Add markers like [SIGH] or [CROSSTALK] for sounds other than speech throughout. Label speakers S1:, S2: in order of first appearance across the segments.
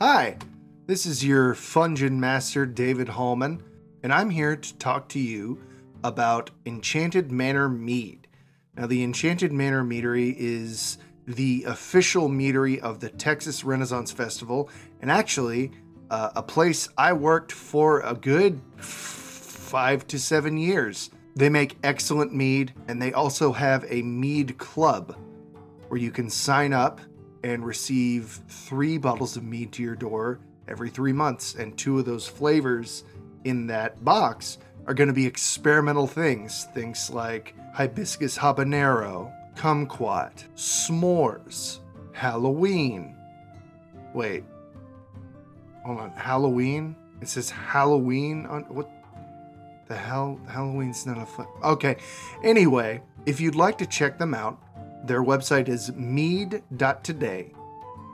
S1: Hi, this is your Fungin Master, David Hallman, and I'm here to talk to you about Enchanted Manor Mead. Now, the Enchanted Manor Meadery is the official meadery of the Texas Renaissance Festival, and actually, uh, a place I worked for a good f- five to seven years. They make excellent mead, and they also have a mead club where you can sign up and receive three bottles of mead to your door every three months. And two of those flavors in that box are going to be experimental things. Things like hibiscus habanero, kumquat, s'mores, Halloween. Wait. Hold on. Halloween? It says Halloween on what the hell? Halloween's not a fun. Okay. Anyway, if you'd like to check them out, their website is mead.today.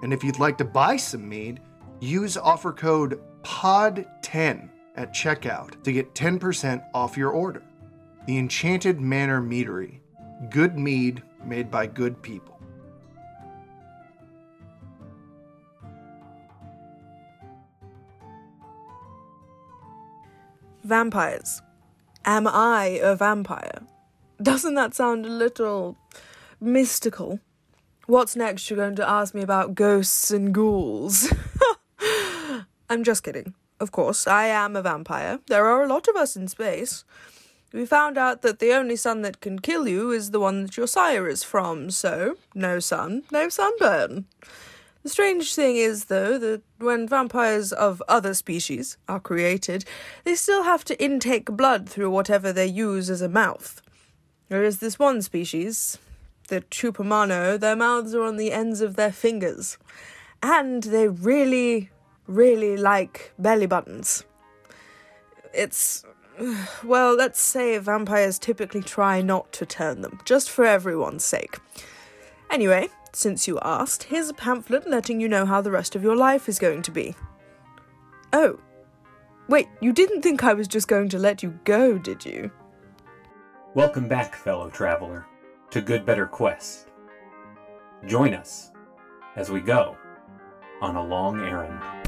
S1: And if you'd like to buy some mead, use offer code POD10 at checkout to get 10% off your order. The Enchanted Manor Meadery. Good mead made by good people.
S2: Vampires. Am I a vampire? Doesn't that sound a little mystical? What's next? You're going to ask me about ghosts and ghouls. [LAUGHS] I'm just kidding. Of course, I am a vampire. There are a lot of us in space. We found out that the only sun that can kill you is the one that your sire is from, so no sun, no sunburn. The strange thing is, though, that when vampires of other species are created, they still have to intake blood through whatever they use as a mouth. Whereas this one species, the Chupamano, their mouths are on the ends of their fingers. And they really, really like belly buttons. It's. Well, let's say vampires typically try not to turn them, just for everyone's sake. Anyway, since you asked, here's a pamphlet letting you know how the rest of your life is going to be. Oh. Wait, you didn't think I was just going to let you go, did you?
S3: Welcome back, fellow traveler, to Good Better Quest. Join us as we go on a long errand.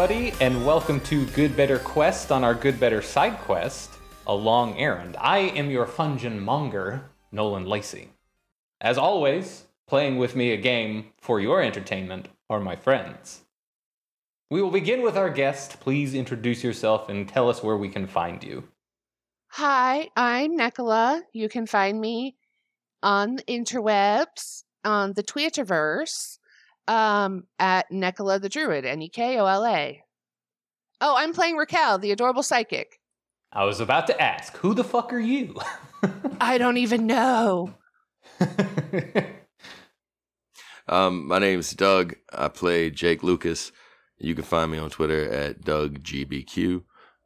S3: Everybody, and welcome to Good Better Quest on our Good Better side quest, A Long Errand. I am your Fungin Monger, Nolan Lacey. As always, playing with me a game for your entertainment are my friends. We will begin with our guest. Please introduce yourself and tell us where we can find you.
S4: Hi, I'm Nicola. You can find me on the interwebs, on the Twitterverse, um, at Nicola the Druid, N E K O L A. Oh, I'm playing Raquel, the adorable psychic.
S3: I was about to ask, who the fuck are you?
S4: I don't even know. [LAUGHS]
S5: Um, my name's Doug. I play Jake Lucas. You can find me on Twitter at DougGBQ.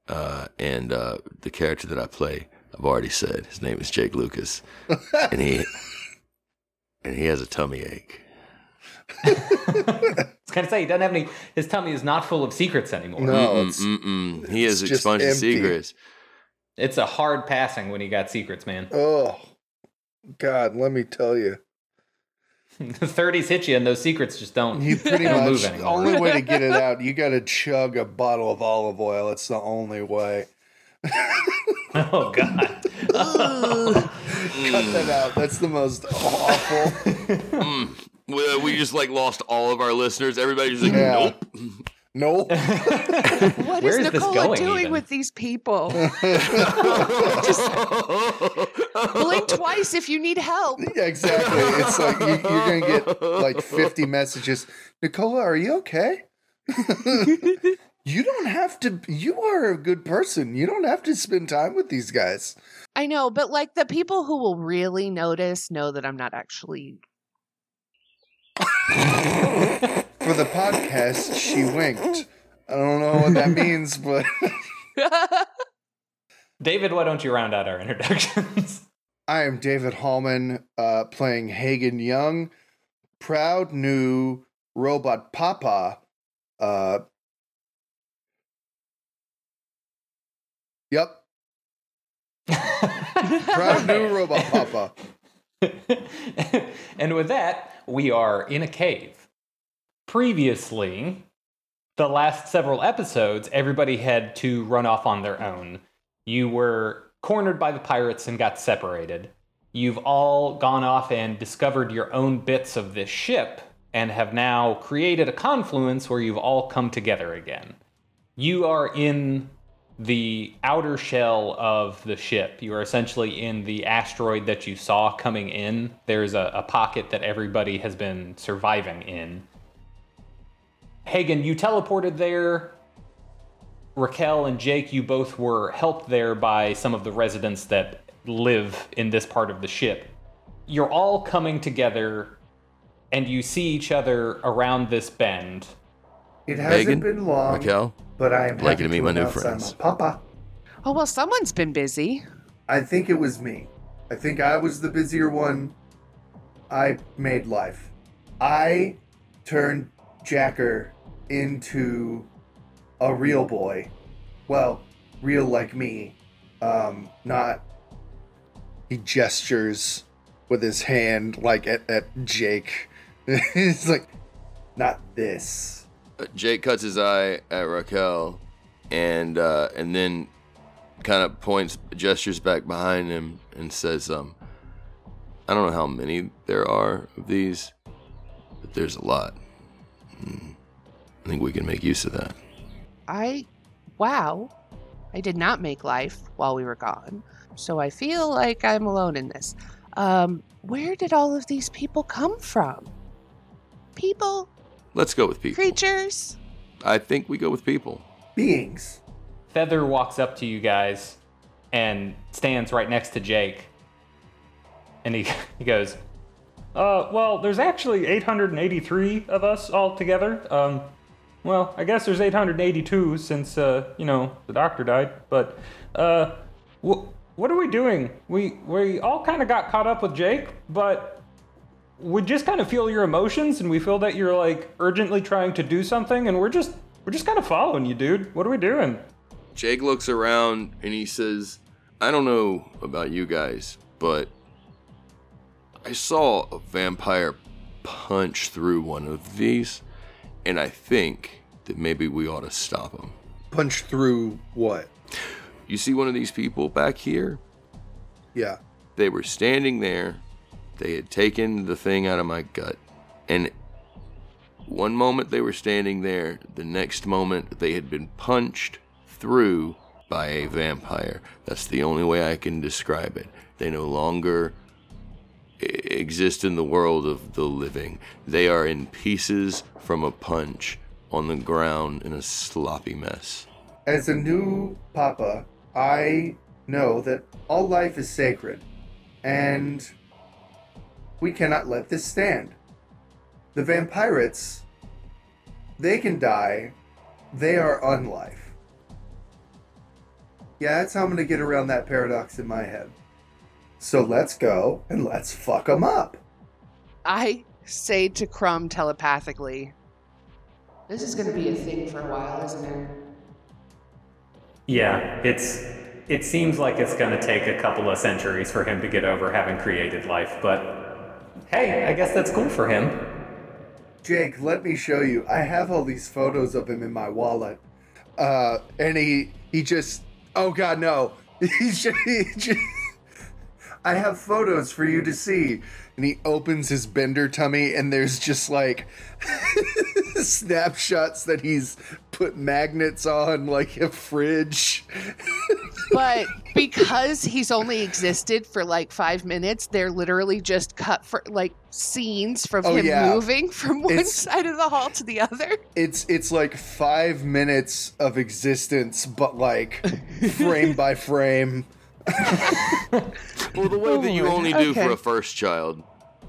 S5: Uh, and uh, the character that I play, I've already said his name is Jake Lucas, and he [LAUGHS] and he has a tummy ache.
S3: I was going to say, he doesn't have any, his tummy is not full of secrets anymore.
S1: No.
S5: Mm-mm,
S1: it's-
S5: mm-mm. He has
S1: it's
S5: expunged
S1: empty.
S5: secrets.
S3: It's a hard passing when you got secrets, man.
S1: Oh, God, let me tell you. [LAUGHS]
S3: the 30s hit you, and those secrets just don't,
S1: You pretty
S3: don't
S1: much,
S3: move
S1: the only way to [LAUGHS] get it out, you got to chug a bottle of olive oil. It's the only way.
S3: oh, God. [LAUGHS]
S1: Cut that out. That's the most awful.
S5: Mm. We, uh, we just like lost all of our listeners. Everybody's like,
S1: Yeah.
S5: nope. [LAUGHS]
S1: Nope. [LAUGHS]
S4: What
S3: Where
S4: is
S3: is this
S4: Nicola
S3: going,
S4: doing
S3: even?
S4: with these people? [LAUGHS] Blink twice if you need help.
S1: Yeah, exactly. It's like you, you're going to get like 50 messages. Nicola, are you okay? you don't have to. You are a good person. You don't have to spend time with these guys.
S4: I know, but like the people who will really notice know that I'm not actually.
S1: For the podcast, she winked. I don't know what that means, but [LAUGHS]
S3: David, why don't you round out our introductions?
S1: I am David Hallman, uh, playing Hagen Young, proud new robot papa. Uh, yep, [LAUGHS] proud new robot papa.
S3: and with that, we are in a cave. Previously, the last several episodes, everybody had to run off on their own. You were cornered by the pirates and got separated. You've all gone off and discovered your own bits of this ship and have now created a confluence where you've all come together again. You are in the outer shell of the ship. You are essentially in the asteroid that you saw coming in. There's a, a pocket that everybody has been surviving in. Hagen, you teleported there. Raquel and Jake, you both were helped there by some of the residents that live in this part of the ship. You're all coming together and you see each other around this bend.
S1: It hasn't
S5: Megan,
S1: been long,
S5: Raquel,
S1: but I am
S5: I'd like
S1: happy
S5: to meet my new friends.
S1: a Papa.
S4: oh well, someone's been busy.
S1: I think it was me. I think I was the busier one. I made life. I turned Jacker into a real boy. Well, real like me. Um, not. He gestures with his hand like at, at Jake. [LAUGHS] It's like, not this.
S5: Jake cuts his eye at Raquel, and uh, and then kind of points, gestures back behind him, and says, "Um, I don't know how many there are of these, but there's a lot. Mm, I think we can make use of that."
S4: I, wow, I did not make life while we were gone, so I feel like I'm alone in this. Um, where did all of these people come from? People,
S5: Let's go with people.
S4: creatures.
S5: I think we go with people.
S1: Beings.
S3: Feather walks up to you guys and stands right next to Jake. And he, [LAUGHS] he goes, Uh, well, there's actually 883 of us all together. Um, well, I guess there's 882 since, uh, you know, the doctor died. But, uh, wh- what are we doing? We, we all kind of got caught up with Jake, but we just kind of feel your emotions and we feel that you're like urgently trying to do something and we're just, we're just kind of following you, dude. What are we doing?
S5: Jake looks around and he says, I don't know about you guys, but I saw a vampire punch through one of these, and I think that maybe we ought to stop him.
S1: Punch through what?
S5: You see one of these people back here?
S1: Yeah.
S5: They were standing there, they had taken the thing out of my gut, and one moment they were standing there, the next moment they had been punched through by a vampire. That's the only way I can describe it. They no longer exist in the world of the living. They are in pieces from a punch on the ground in a sloppy mess.
S1: As a new papa, I know that all life is sacred, and we cannot let this stand. The vampirates, they can die, they are unlife. Yeah, that's how I'm gonna get around that paradox in my head. So let's go and let's fuck them up.
S4: I say to Crumb telepathically, This is going to be a thing for a while, isn't it?
S3: Yeah, it's it seems like it's going to take a couple of centuries for him to get over having created life, but hey, I guess that's cool for him.
S1: Jake, let me show you. I have all these photos of him in my wallet. Uh, and he he just oh god no. He's [LAUGHS] just, he just I have photos for you to see. And he opens his bender tummy and there's just like [LAUGHS] snapshots that he's put magnets on like a fridge.
S4: But because he's only existed for like five minutes, they're literally just cut for like scenes from
S1: Oh,
S4: him
S1: yeah.
S4: moving from one
S1: It's- [LAUGHS]
S4: side of the hall to the other.
S1: It's it's like 5 minutes of existence but like frame by frame. [LAUGHS]
S5: Well, the way that you
S4: oh
S5: only do
S4: okay.
S5: for a first child.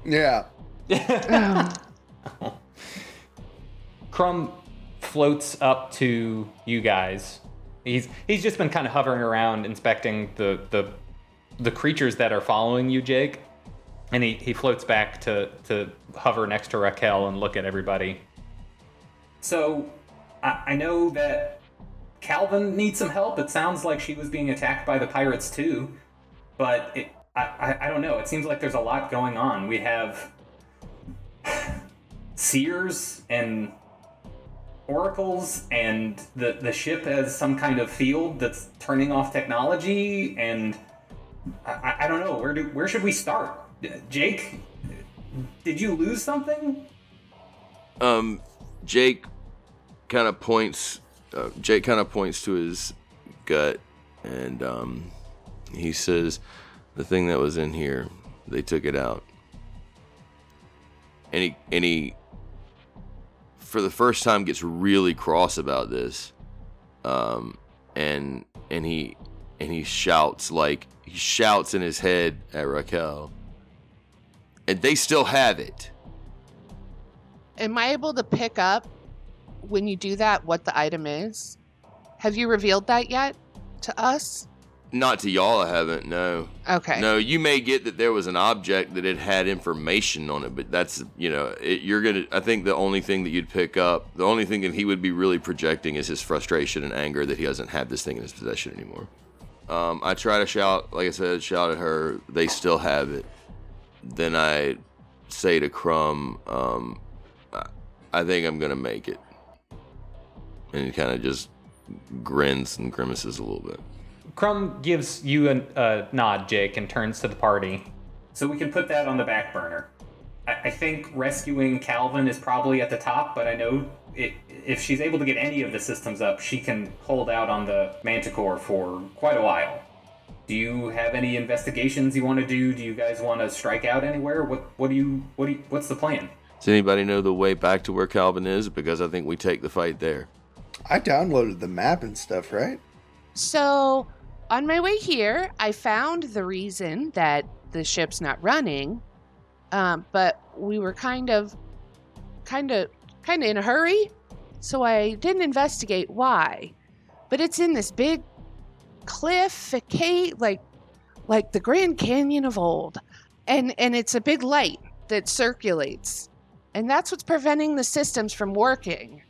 S1: Yeah.
S4: Oh, [LAUGHS]
S3: Crumb floats up to you guys. He's he's just been kind of hovering around inspecting the the the creatures that are following you, Jake. And he, he floats back to, to hover next to Raquel and look at everybody. So I, I know that Calvin needs some help. It sounds like she was being attacked by the pirates too. But it, I, I, I don't know. It seems like there's a lot going on. We have [SIGHS] seers and oracles and the the ship has some kind of field that's turning off technology and I, I- don't know where do where should we start jake did you lose something
S5: Um, Jake kind of points. Uh, Jake kind of points to his gut, and um, he says, "The thing that was in here, they took it out." And he and he, for the first time, gets really cross about this. Um, and and he and he shouts like he shouts in his head at Raquel. And they still have it.
S4: am I able to pick up when you do that what the item is? Have you revealed that yet to us?
S5: Not to y'all, I haven't. No,
S4: Okay.
S5: no. You may get that there was an object that it had information on it, but that's you know, it, you're gonna. I think the only thing that you'd pick up, the only thing that he would be really projecting is his frustration and anger that he doesn't have this thing in his possession anymore. Um, I try to shout, like I said, shout at her. They still have it. Then I say to Crumb, um, I, I think I'm gonna make it, and he kind of just grins and grimaces a little bit.
S3: crumb gives you a, a nod jake and turns to the party so we can put that on the back burner I, I think rescuing calvin is probably at the top but i know it, if she's able to get any of the systems up she can hold out on the manticore for quite a while do you have any investigations you want to do do you guys want to strike out anywhere what what do you what do you, what's the plan
S5: Does anybody know the way back to where Calvin is? Because I think we take the fight there.
S1: I downloaded the map and stuff, right?
S4: So, on my way here, I found the reason that the ship's not running. Um, but we were kind of, kind of, kind of in a hurry, so I didn't investigate why. But it's in this big cliff, like, like the Grand Canyon of old, and and it's a big light that circulates, and that's what's preventing the systems from working.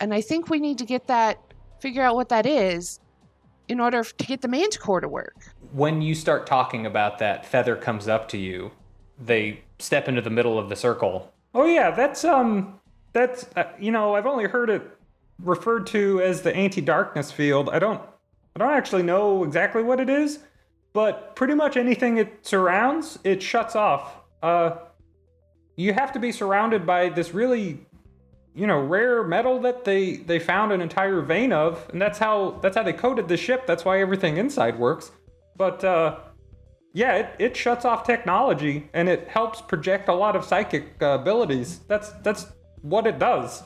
S4: And I think we need to get that, figure out what that is, in order to get the manticore to work.
S3: when you start talking about that, Feather comes up to you. They step into the middle of the circle. Oh yeah, that's um, that's uh, you know I've only heard it referred to as the anti-darkness field. I don't, I don't actually know exactly what it is, but pretty much anything it surrounds, it shuts off. Uh, you have to be surrounded by this really you know rare metal that they they found an entire vein of and that's how that's how they coated the ship that's why everything inside works but uh yeah it, it shuts off technology and it helps project a lot of psychic uh, abilities that's that's what it does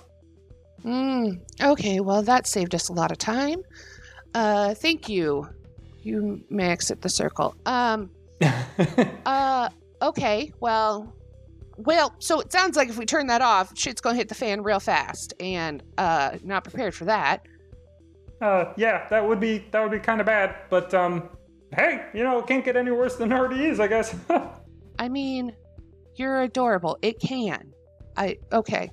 S4: Mm, okay, well, that saved us a lot of time. Uh, thank you. You may exit the circle. Um, [LAUGHS] uh, okay, well, well, so it sounds like if we turn that off, shit's gonna hit the fan real fast, and uh, not prepared for that.
S3: uh yeah that would be that would be kind of bad but um hey you know it can't get any worse than it already is i guess [LAUGHS]
S4: I mean, you're adorable. It can. I okay.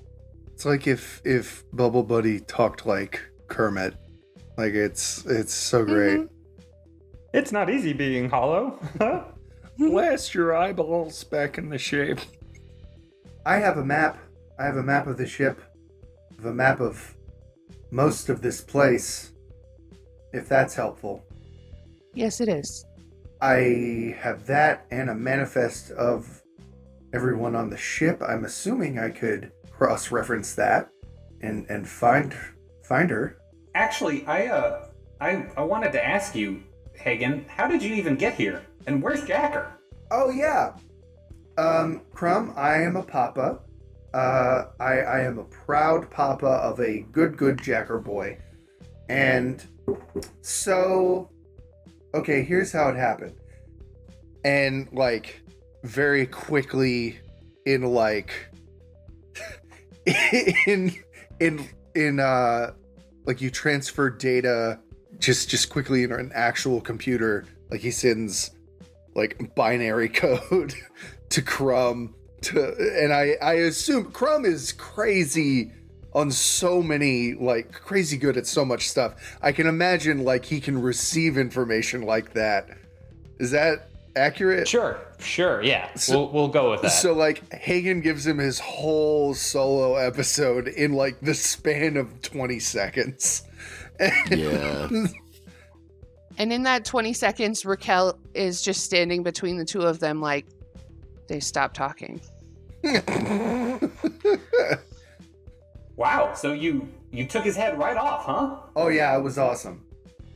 S1: It's like if if Bubble Buddy talked like Kermit. Like it's it's so great.
S3: it's not easy being hollow [LAUGHS]
S6: Blast your eyeballs back in the shape.
S1: I have a map. I have a map of the ship. I have a map of most of this place. If that's helpful.
S4: Yes, it is.
S1: I have that and a manifest of everyone on the ship. I'm assuming I could cross-reference that and and find find her.
S3: Actually, I uh, I I wanted to ask you, Hagen, how did you even get here? And where's Jacker?
S1: Oh yeah. Um, Crumb, I am a papa. Uh, I I am a proud papa of a good good jacker boy, and so okay, here's how it happened. And like very quickly in like [LAUGHS] in in in uh like you transfer data just just quickly in an actual computer like he sends like binary [LAUGHS] code to Crumb to and I I assume Crumb is crazy on so many like crazy good at so much stuff. I can imagine like he can receive information like that. Is that accurate?
S3: Sure, sure, yeah.
S1: So-
S3: we'll, we'll go with that.
S1: So like Hagen gives him his whole solo episode in like the span of 20 seconds. [LAUGHS]
S5: Yeah.
S4: And in that 20 seconds, Raquel is just standing between the two of them, like they stop talking. [LAUGHS]
S3: wow, so you you took his head right off, huh?
S1: Oh yeah, it was awesome.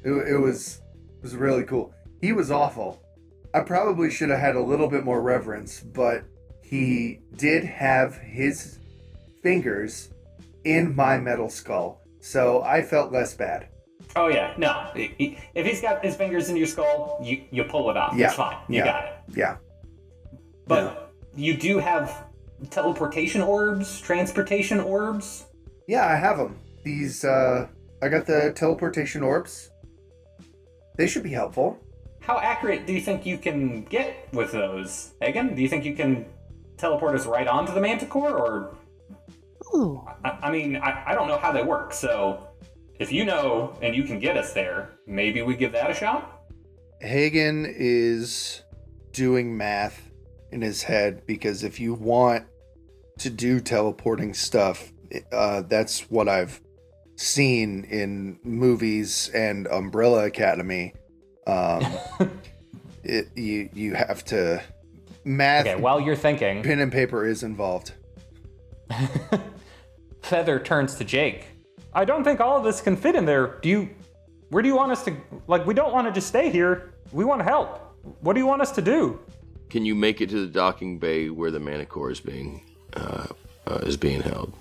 S1: It, it was it was really cool. He was awful. I probably should have had a little bit more reverence, but he did have his fingers in my metal skull, so I felt less bad.
S3: Oh yeah, no. If he's got his fingers in your skull, you you pull it off.
S1: Yeah,
S3: It's fine. You
S1: yeah.
S3: got it.
S1: Yeah.
S3: But you do have teleportation orbs, transportation orbs.
S1: Yeah, I have them. These uh I got the teleportation orbs. They should be helpful.
S3: How accurate do you think you can get with those, Hagen? Do you think you can teleport us right onto the Manticore, or
S4: Ooh.
S3: I, I mean, I, I don't know how they work. So if you know and you can get us there, maybe we give that a shot.
S1: Hagen is doing math in his head because if you want to do teleporting stuff, uh, that's what I've seen in movies and Umbrella Academy. Um, [LAUGHS] it, you you have to math.
S3: Okay, while you're thinking,
S1: pen and paper is involved. [LAUGHS]
S3: Feather turns to Jake. I don't think all of this can fit in there. Do you? Where do you want us to? Like, we don't want to just stay here. We want to help. What do you want us to do?
S5: Can you make it to the docking bay where the Manticore is being uh, uh, is being held?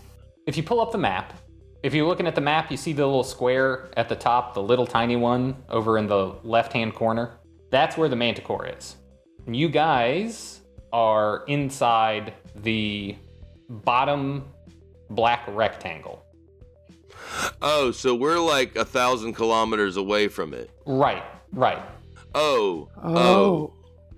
S3: If you pull up the map, if you're looking at the map, you see the little square at the top, the little tiny one over in the left-hand corner. That's where the Manticore is. And you guys are inside the bottom black rectangle.
S5: Oh, so we're like a thousand kilometers away from it.
S3: Right, right.
S5: Oh,
S4: Oh.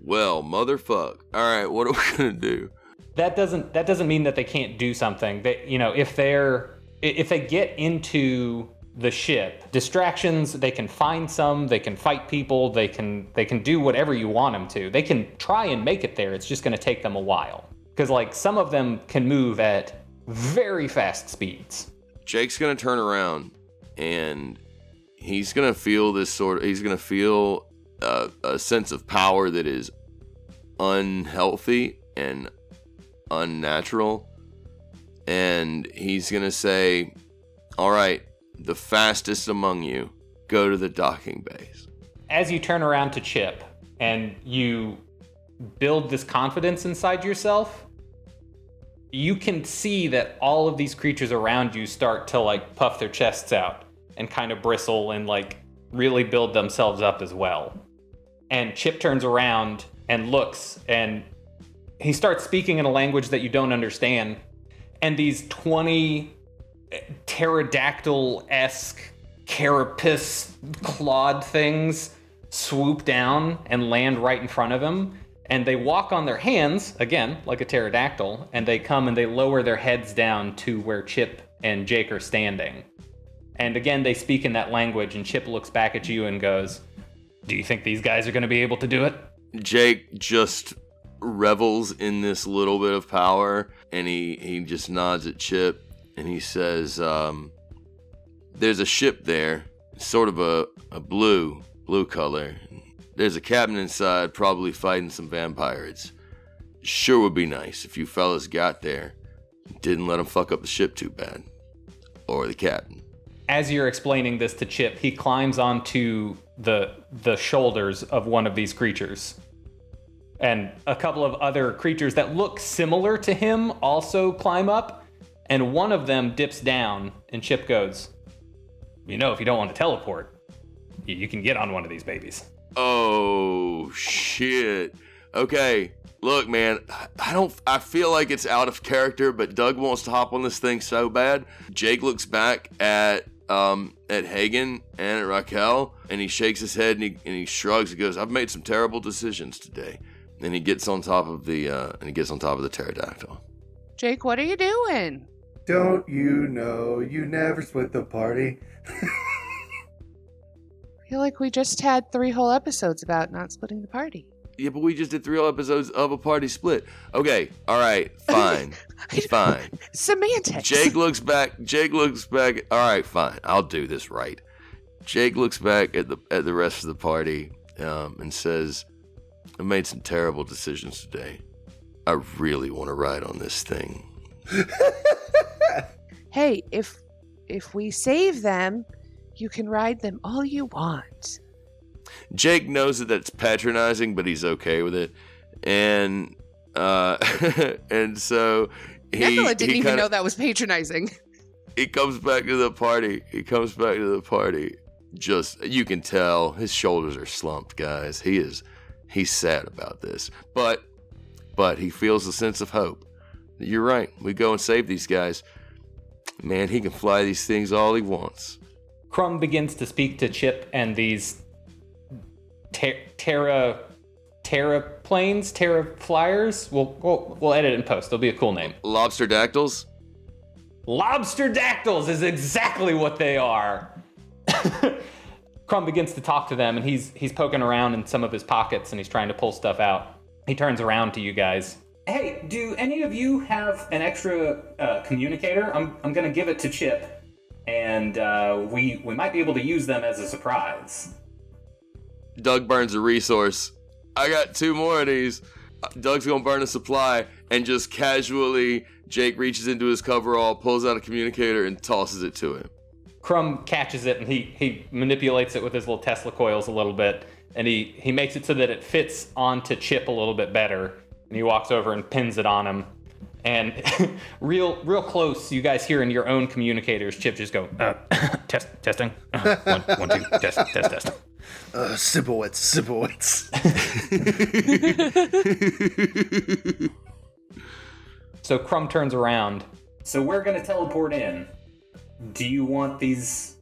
S5: Well, motherfuck. All right, what are we gonna do?
S3: that doesn't that doesn't mean that they can't do something that you know if they're if they get into the ship distractions they can find some they can fight people they can they can do whatever you want them to they can try and make it there it's just going to take them a while because like some of them can move at very fast speeds
S5: Jake's gonna turn around and he's gonna feel this sort of. He's gonna feel a, a sense of power that is unhealthy and unnatural, and he's gonna say, "All right, the fastest among you, go to the docking base.
S3: as you turn around to Chip and you build this confidence inside yourself, you can see that all of these creatures around you start to like puff their chests out and kind of bristle and like really build themselves up as well. And Chip turns around and looks and he starts speaking in a language that you don't understand. And these 20 pterodactyl esque carapace clawed things swoop down and land right in front of him. And they walk on their hands, again, like a pterodactyl, and they come and they lower their heads down to where Chip and Jake are standing. And again, they speak in that language, and Chip looks back at you and goes, Do you think these guys are going to be able to do it?
S5: Jake just revels in this little bit of power and he, he just nods at Chip and he says, um, There's a ship there, sort of a, a blue, blue color. There's a captain inside, probably fighting some vampires. Sure would be nice if you fellas got there. Didn't let him fuck up the ship too bad. Or the captain.
S3: As you're explaining this to Chip, he climbs onto the the shoulders of one of these creatures. And a couple of other creatures that look similar to him also climb up, and one of them dips down, and Chip goes, You know, if you don't want to teleport, you, can get on one of these babies.
S5: Oh shit. Okay. Look, man, I don't I feel like it's out of character, but Doug wants to hop on this thing so bad. Jake looks back at um at Hagen and at Raquel and he shakes his head and he and he shrugs and goes, I've made some terrible decisions today. And he gets on top of the uh and he gets on top of the pterodactyl.
S4: Jake, what are you doing?
S1: Don't you know you never split the party? [LAUGHS]
S4: I feel like we just had three whole episodes about not splitting the party.
S5: Yeah, but we just did three episodes of a party split. Okay, all right, [LAUGHS] fine. fine.
S4: Semantics.
S5: Jake looks back. Jake looks back. All right, fine. I'll do this right. Jake looks back at the at the rest of the party um, and says, "I made some terrible decisions today. I really want to ride on this thing." [LAUGHS]
S4: Hey, if if we save them, you can ride them all you want.
S5: Jake knows that that's patronizing, but he's okay with it, and uh, [LAUGHS] and so he,
S4: Nicola didn't
S5: he
S4: even
S5: kinda-
S4: know that was patronizing.
S5: he comes back to the party. He comes back to the party. Just you can tell his shoulders are slumped, guys. He is he's sad about this. But but he feels a sense of hope. You're right. We go and save these guys. Man, he can fly these things all he wants.
S3: Crumb begins to speak to Chip and these ter- Terra Terra planes, Terra flyers. We'll, we'll we'll edit it in post. There'll be a cool name.
S5: Lobster dactyls?
S3: Lobster dactyls is exactly what they are. [LAUGHS] Crumb begins to talk to them, and he's he's poking around in some of his pockets, and he's trying to pull stuff out. He turns around to you guys. Hey, do any of you have an extra uh, communicator? I'm I'm gonna give it to Chip, and uh, we we might be able to use them as a surprise.
S5: Doug burns a resource. I got two more of these. Doug's gonna burn a supply, and just casually, Jake reaches into his coverall, pulls out a communicator, and tosses it to him.
S3: Crumb catches it and he he manipulates it with his little Tesla coils a little bit, and he he makes it so that it fits onto Chip a little bit better. And he walks over and pins it on him. And [LAUGHS] real real close, you guys hear in your own communicators, Chip just go uh, [COUGHS] test testing uh, one one two test test test.
S1: Uh, Sibowitz, Sibowitz. [LAUGHS]
S3: So Crumb turns around. So we're gonna teleport in. Do you want these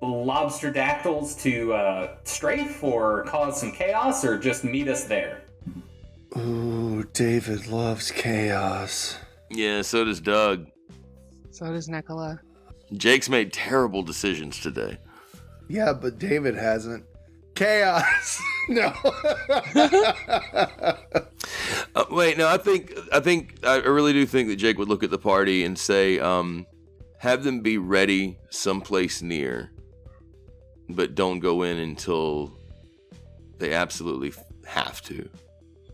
S3: lobster dactyls to uh, strafe or cause some chaos, or just meet us there?
S1: Ooh, David loves chaos.
S5: Yeah, so does Doug.
S4: So does Nicola.
S5: Jake's made terrible decisions today.
S1: Yeah, but David hasn't. Chaos. [LAUGHS] no. [LAUGHS]
S5: Uh, wait, no, I think I think I really do think that Jake would look at the party and say, um, have them be ready someplace near, but don't go in until they absolutely have to.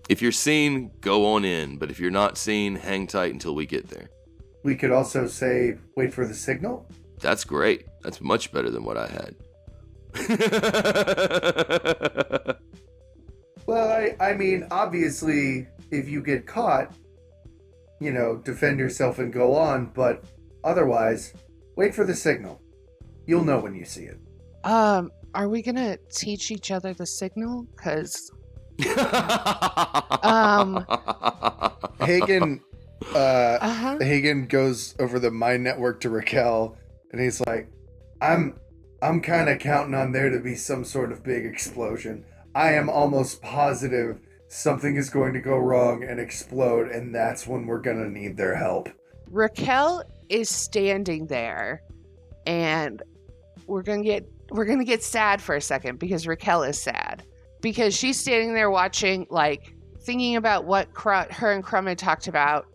S5: If you're seen, go on in, but if you're not seen, hang tight until we get there.
S1: we could also say, wait for the signal.
S5: That's great. That's much better than what I had. [LAUGHS]
S1: Well, I, I mean, obviously, if you get caught, you know, defend yourself and go on, but otherwise, wait for the signal. You'll know when you see it.
S4: Um, are we gonna teach each other the signal? Cause Um. [LAUGHS]
S1: Hagen, uh,
S4: uh huh.
S1: Hagen goes over the mind network to Raquel, and he's like, "I'm, I'm kind of counting on there to be some sort of big explosion. I am almost positive something is going to go wrong and explode, and that's when we're gonna need their help."
S4: Raquel is standing there, and we're gonna get we're gonna get sad for a second because Raquel is sad because she's standing there watching, like thinking about what her and Crumb had talked about,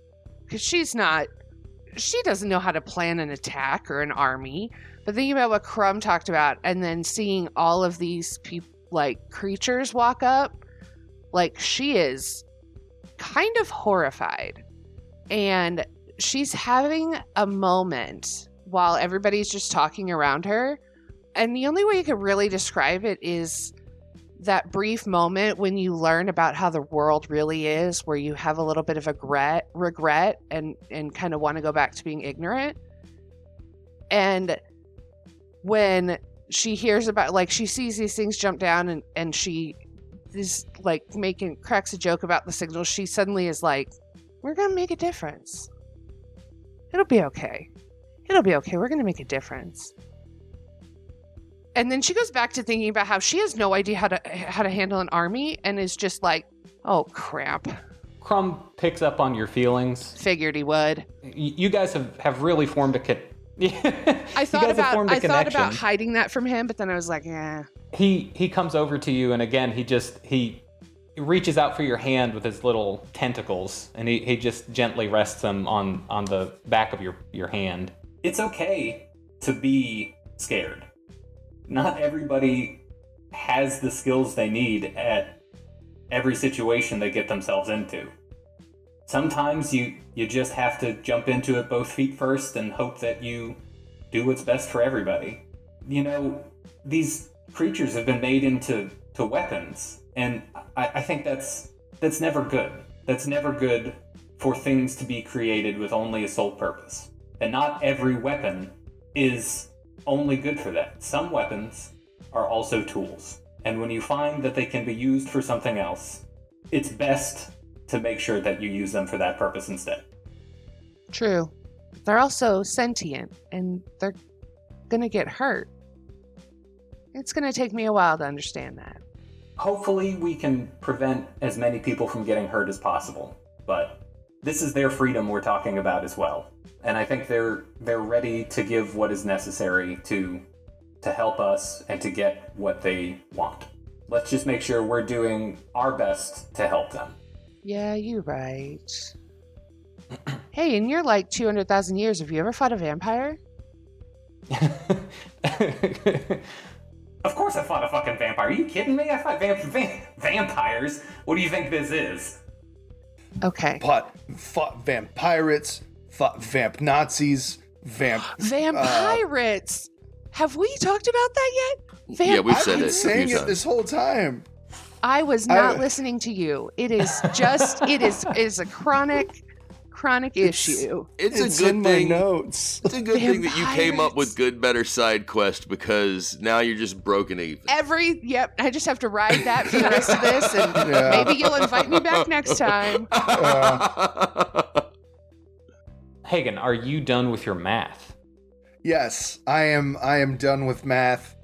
S4: because she's not she doesn't know how to plan an attack or an army, but thinking about what Crumb talked about, and then seeing all of these people like creatures walk up, like she is kind of horrified, and she's having a moment while everybody's just talking around her. And the only way you could really describe it is that brief moment when you learn about how the world really is, where you have a little bit of a regret, regret and, and kind of want to go back to being ignorant. And when she hears about like she sees these things jump down and and she is like making cracks a joke about the signals. She suddenly is like, "We're gonna make a difference. It'll be okay. It'll be okay. We're gonna make a difference." And then she goes back to thinking about how she has no idea how to how to handle an army and is just like, "Oh crap."
S3: Crumb picks up on your feelings.
S4: Figured he would.
S3: Y- you guys have, have really formed a con- [LAUGHS]
S4: I thought about I thought about hiding that from him, but then I was like, yeah.
S3: he he comes over to you and again he just he reaches out for your hand with his little tentacles and he, he just gently rests them on on the back of your your hand it's okay to be scared not everybody has the skills they need at every situation they get themselves into sometimes you you just have to jump into it both feet first and hope that you do what's best for everybody you know these creatures have been made into to weapons, and I, I think that's that's never good. That's never good for things to be created with only a sole purpose. And not every weapon is only good for that. Some weapons are also tools. And when you find that they can be used for something else, it's best to make sure that you use them for that purpose instead.
S4: True. They're also sentient and they're gonna get hurt. It's gonna take me a while to understand that.
S3: hopefully we can prevent as many people from getting hurt as possible but this is their freedom we're talking about as well and i think they're they're ready to give what is necessary to to help us and to get what they want let's just make sure we're doing our best to help them
S4: Yeah, you're right. [CLEARS THROAT] hey, in your like 200,000 years, have you ever fought a vampire? [LAUGHS]
S3: of course i fought a fucking vampire are you kidding me i fought vamp- va- vampires what do you think this is
S4: Okay.
S1: Fought, fought vamp pirates, vamp Nazis, vamp.
S4: Vampirates! Uh, have we talked about that yet? Vamp-
S5: yeah, we've
S1: I've
S5: said
S1: been
S5: it a
S1: saying it this whole time.
S4: I was not
S1: I-
S4: listening to you. It is just, [LAUGHS] it is, it is a chronic, chronic issue.
S5: It's,
S1: It's
S5: a good
S1: in
S5: thing.
S1: my notes.
S5: It's a good thing that you came up with good, better side quest because now you're just broken even.
S4: Every, yep, I just have to ride that for the rest of this, and [LAUGHS]
S1: Yeah.
S4: maybe you'll invite me back next time. [LAUGHS]
S3: hagen are you done with your math
S1: Yes, I am. I am done with math.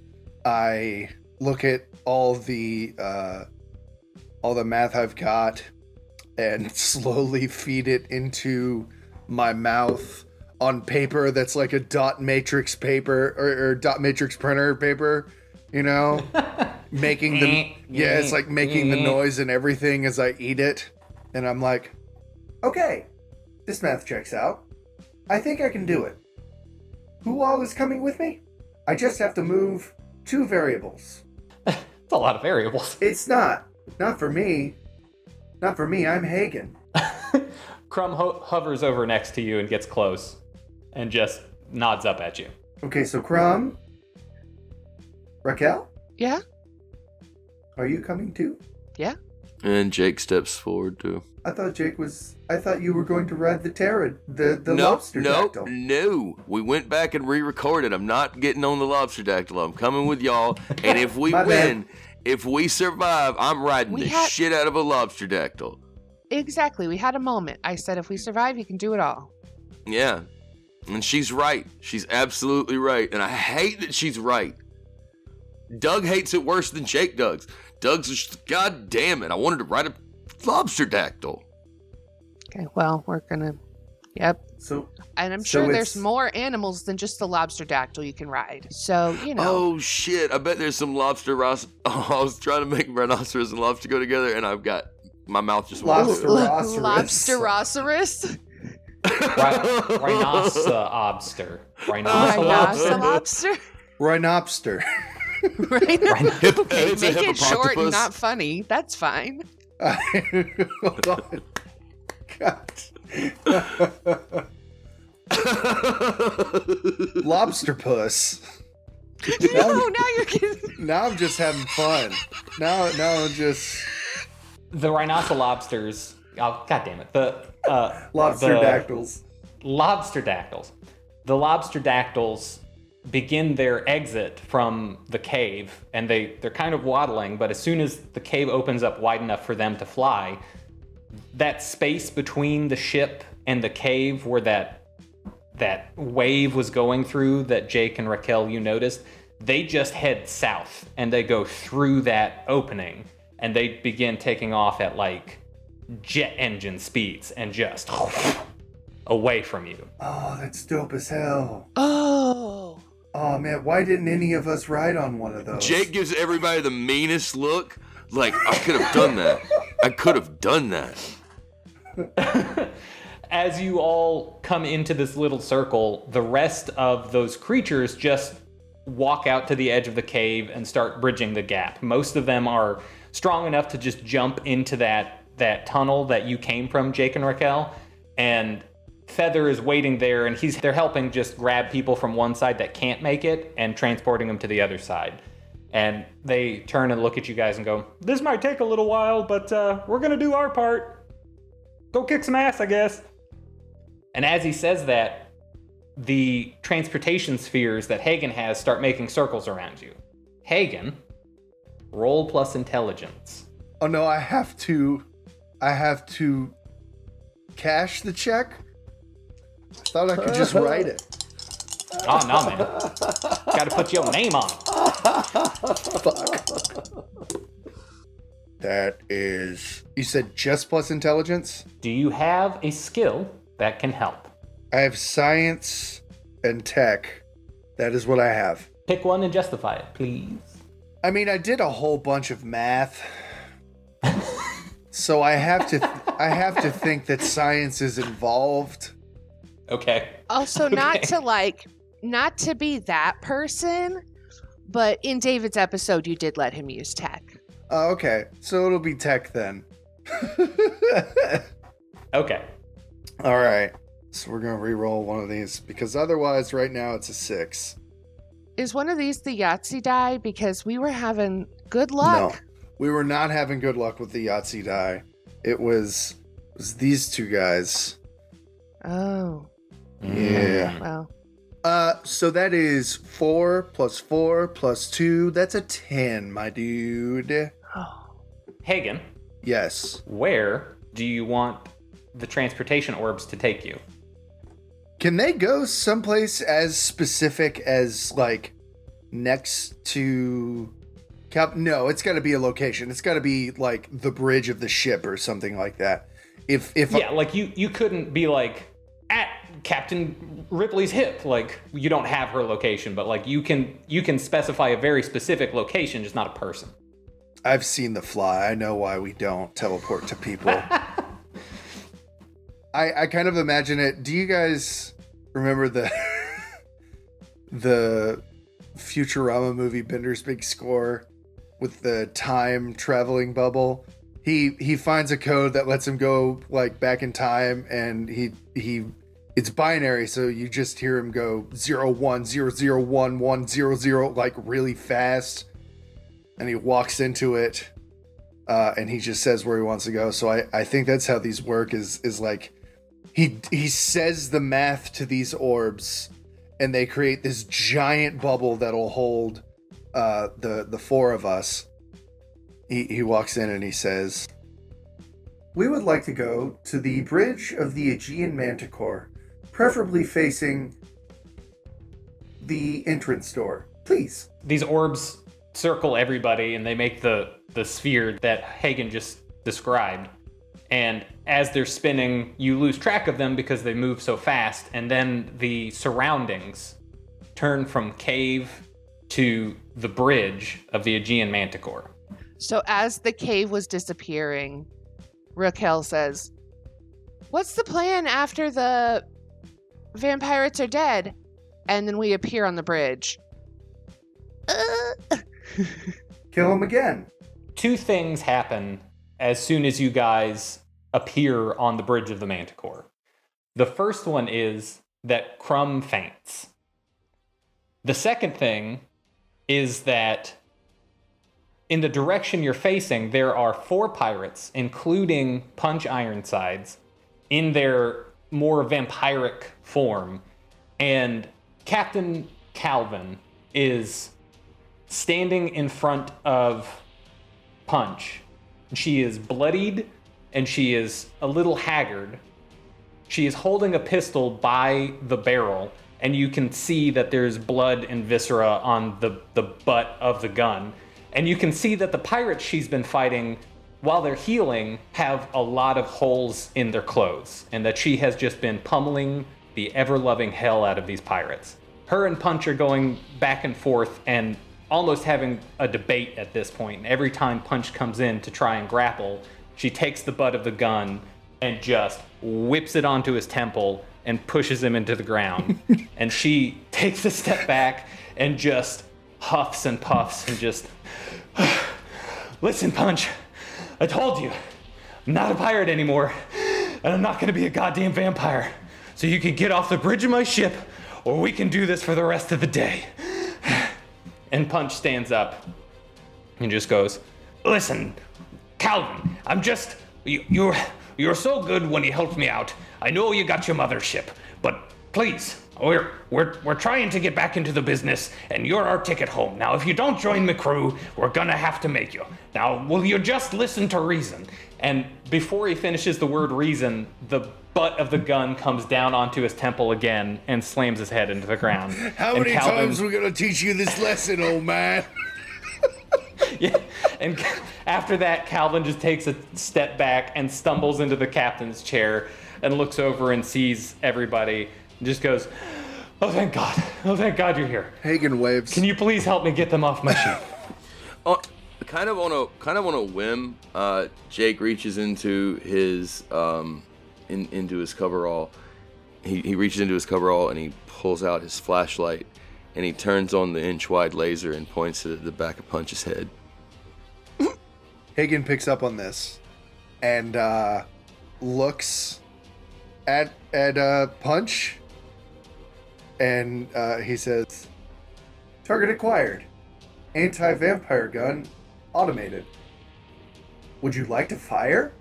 S1: I look at all the uh, all the math I've got, and [LAUGHS] slowly feed it into my mouth on paper that's like a dot matrix paper or, or dot matrix printer paper. You know, [LAUGHS] making the yeah, it's like making the noise and everything as I eat it, and I'm like, okay, this math checks out. I think I can do it. Who all is coming with me? I just have to move two variables. [LAUGHS]
S3: it's a lot of variables [LAUGHS]
S1: It's not. Not for me. Not for me. I'm Hagen. [LAUGHS]
S3: Crumb ho- hovers over next to you and gets close and just nods up at you.
S1: Okay, so Crumb. Raquel,
S4: Yeah?
S1: are you coming too? Yeah?
S5: And Jake steps forward too.
S1: I thought Jake was. I thought you were going to ride the Terra, the the
S5: no,
S1: lobster
S5: no,
S1: dactyl.
S5: no. We went back and re-recorded. I'm not getting on the lobster dactyl. I'm coming with y'all. And if we [LAUGHS]
S1: My bad.
S5: win, if we survive, I'm riding
S4: We
S5: the
S4: had-
S5: shit out of a lobster dactyl.
S4: Exactly. We had a moment. I said if we survive, you can do it all.
S5: Yeah. And she's right. She's absolutely right. And I hate that she's right. Doug hates it worse than Jake does. Doug's just, God damn it. I wanted to ride a lobster dactyl.
S4: Okay, well, we're gonna. Yep.
S1: So
S4: And I'm
S1: So
S4: sure there's more animals than just the lobster dactyl you can ride. So, you know.
S5: Oh shit! I bet there's some lobster. Ros- [LAUGHS] oh, I was trying to make rhinoceros and lobster go together, and I've got my mouth just
S1: Lobster
S5: watered.
S1: Lobsterosaurus.
S4: Lobsterosaurus?
S3: Ri- Rhinocelobster.
S4: Rhinocelobster?
S3: Oh, Rhinocelobster.
S4: Lobster?
S1: Rhinopster. [LAUGHS]
S4: Rhino- okay, make it short and not funny. That's fine.
S1: Hold [LAUGHS] on. God. Lobster puss.
S4: No, now you're getting.
S1: Now I'm just having fun. Now, now I'm just
S3: The rhinocelobsters. Oh, God damn it. The uh,
S1: lobster
S3: the
S1: dactyls.
S3: Lobster dactyls. The lobster dactyls begin their exit from the cave and they they're kind of waddling but as soon as the cave opens up wide enough for them to fly that space between the ship and the cave where that that wave was going through that Jake and Raquel you noticed they just head south and they go through that opening and they begin taking off at like jet engine speeds and just away from you
S1: Oh, that's dope as hell.
S4: Oh.
S1: Oh man, why didn't any of us ride on one of those?
S5: Jake gives everybody the meanest look. Like I could have done that. I could have done that. [LAUGHS]
S3: as you all come into this little circle, the rest of those creatures just walk out to the edge of the cave and start bridging the gap. Most of them are strong enough to just jump into that that tunnel that you came from, Jake and Raquel, and Feather is waiting there and he's they're helping just grab people from one side that can't make it and transporting them to the other side. And they turn and look at you guys and go, "This might take a little while, but uh, we're gonna do our part. Go kick some ass, I guess." And as he says that, the transportation spheres that Hagen has start making circles around you. Hagen, roll plus intelligence.
S1: Oh no, I have to. I have to cash the check. I thought I could just write it.
S3: Oh no, man! Got to put your name on it.
S1: That is. You said just plus intelligence?
S3: Do you have a skill that can help?
S1: I have science and tech. That is what I have.
S3: Pick one and justify it, please.
S1: I mean, I did a whole bunch of math. so I have to I have to think that science is involved.
S3: Okay.
S4: Also, [LAUGHS] not to like, not to be that person, but in David's episode, you did let him use tech.
S1: Oh, okay. So it'll be tech then. [LAUGHS]
S3: Okay.
S1: All right. So we're going to re-roll one of these because otherwise right now it's a 6.
S4: Is one of these the Yahtzee die? Because we were having good luck.
S1: No. We were not having good luck with the Yahtzee die. It was it was these two guys.
S4: Oh,
S1: Yeah.
S4: well.
S1: Uh, so that is four plus four plus two. That's a ten, my dude.
S4: Oh. [GASPS]
S3: Hagen,
S1: Yes.
S3: where do you want the transportation orbs to take you?
S1: Can they go someplace as specific as like next to Cap? No, it's got to be a location. It's got to be like the bridge of the ship or something like that. If if
S3: Yeah, like you you couldn't be like at Captain Ripley's hip. Like you don't have her location, but like you can you can specify a very specific location, just not a person.
S1: I've seen the fly. I know why we don't teleport to people. [LAUGHS] I I kind of imagine it. Do you guys remember the [LAUGHS] the Futurama movie Bender's Big Score with the time traveling bubble? He he finds a code that lets him go like back in time and he he it's binary so you just hear him go zero one zero zero one one zero zero like really fast and he walks into it uh, and he just says where he wants to go. So I, I think that's how these work is is like he he says the math to these orbs and they create this giant bubble that'll hold uh, the the four of us. He he walks in and he says, "We would like to go to the bridge of the Aegean Manticore, preferably facing the entrance door, please."
S3: These orbs circle everybody and they make the the sphere that Hagen just described. And as they're spinning, you lose track of them because they move so fast, and then the surroundings turn from cave to the bridge of the Aegean Manticore.
S4: So as the cave was disappearing, Raquel says, What's the plan after the vampires are dead? And then we appear on the bridge. Uh, [LAUGHS]
S1: Kill him again.
S3: Two things happen as soon as you guys appear on the bridge of the Manticore. The first one is that Crumb faints. The second thing is that in the direction you're facing, there are four pirates, including Punch Ironsides, in their more vampiric form. And Captain Calvin is standing in front of Punch. She is bloodied and she is a little haggard. She is holding a pistol by the barrel, and you can see that there's blood and viscera on the, the butt of the gun. And you can see that the pirates she's been fighting, while they're healing, have a lot of holes in their clothes, and that she has just been pummeling the ever loving hell out of these pirates. Her and Punch are going back and forth and almost having a debate at this point. And every time Punch comes in to try and grapple, she takes the butt of the gun and just whips it onto his temple and pushes him into the ground. [LAUGHS] and she takes a step back and just huffs and puffs and just. [SIGHS] Listen, Punch, I told you, I'm not a pirate anymore, and I'm not gonna be a goddamn vampire. So you can get off the bridge of my ship, or we can do this for the rest of the day. [SIGHS] And Punch stands up and just goes, Listen, Calvin, I'm just. You, you're, you're so good when you helped me out. I know you got your mothership, but please, we're, we're, we're trying to get back into the business, and you're our ticket home. Now, if you don't join the crew, we're gonna have to make you. Now, will you just listen to reason? And before he finishes the word reason, the butt of the gun comes down onto his temple again and slams his head into the ground. [LAUGHS]
S1: How
S3: And
S1: many
S3: Calvin-
S1: times we gonna teach you this lesson, old man? [LAUGHS] [LAUGHS]
S3: Yeah, and after that, Calvin just takes a step back and stumbles into the captain's chair and looks over and sees everybody and just goes, Oh, thank God. Oh, thank God you're here.
S1: Hagen waves.
S3: Can you please help me get them off my ship? [LAUGHS]
S5: Uh, kind of on a kind of on a whim, uh, Jake reaches into his um, in, into his coverall. He, he reaches into his coverall and he pulls out his flashlight and he turns on the inch wide laser and points it at the back of Punch's head. [LAUGHS]
S1: Hagen picks up on this and uh, looks at at uh, Punch, and uh, he says, "Target acquired. Anti-vampire gun automated. Would you like to fire?"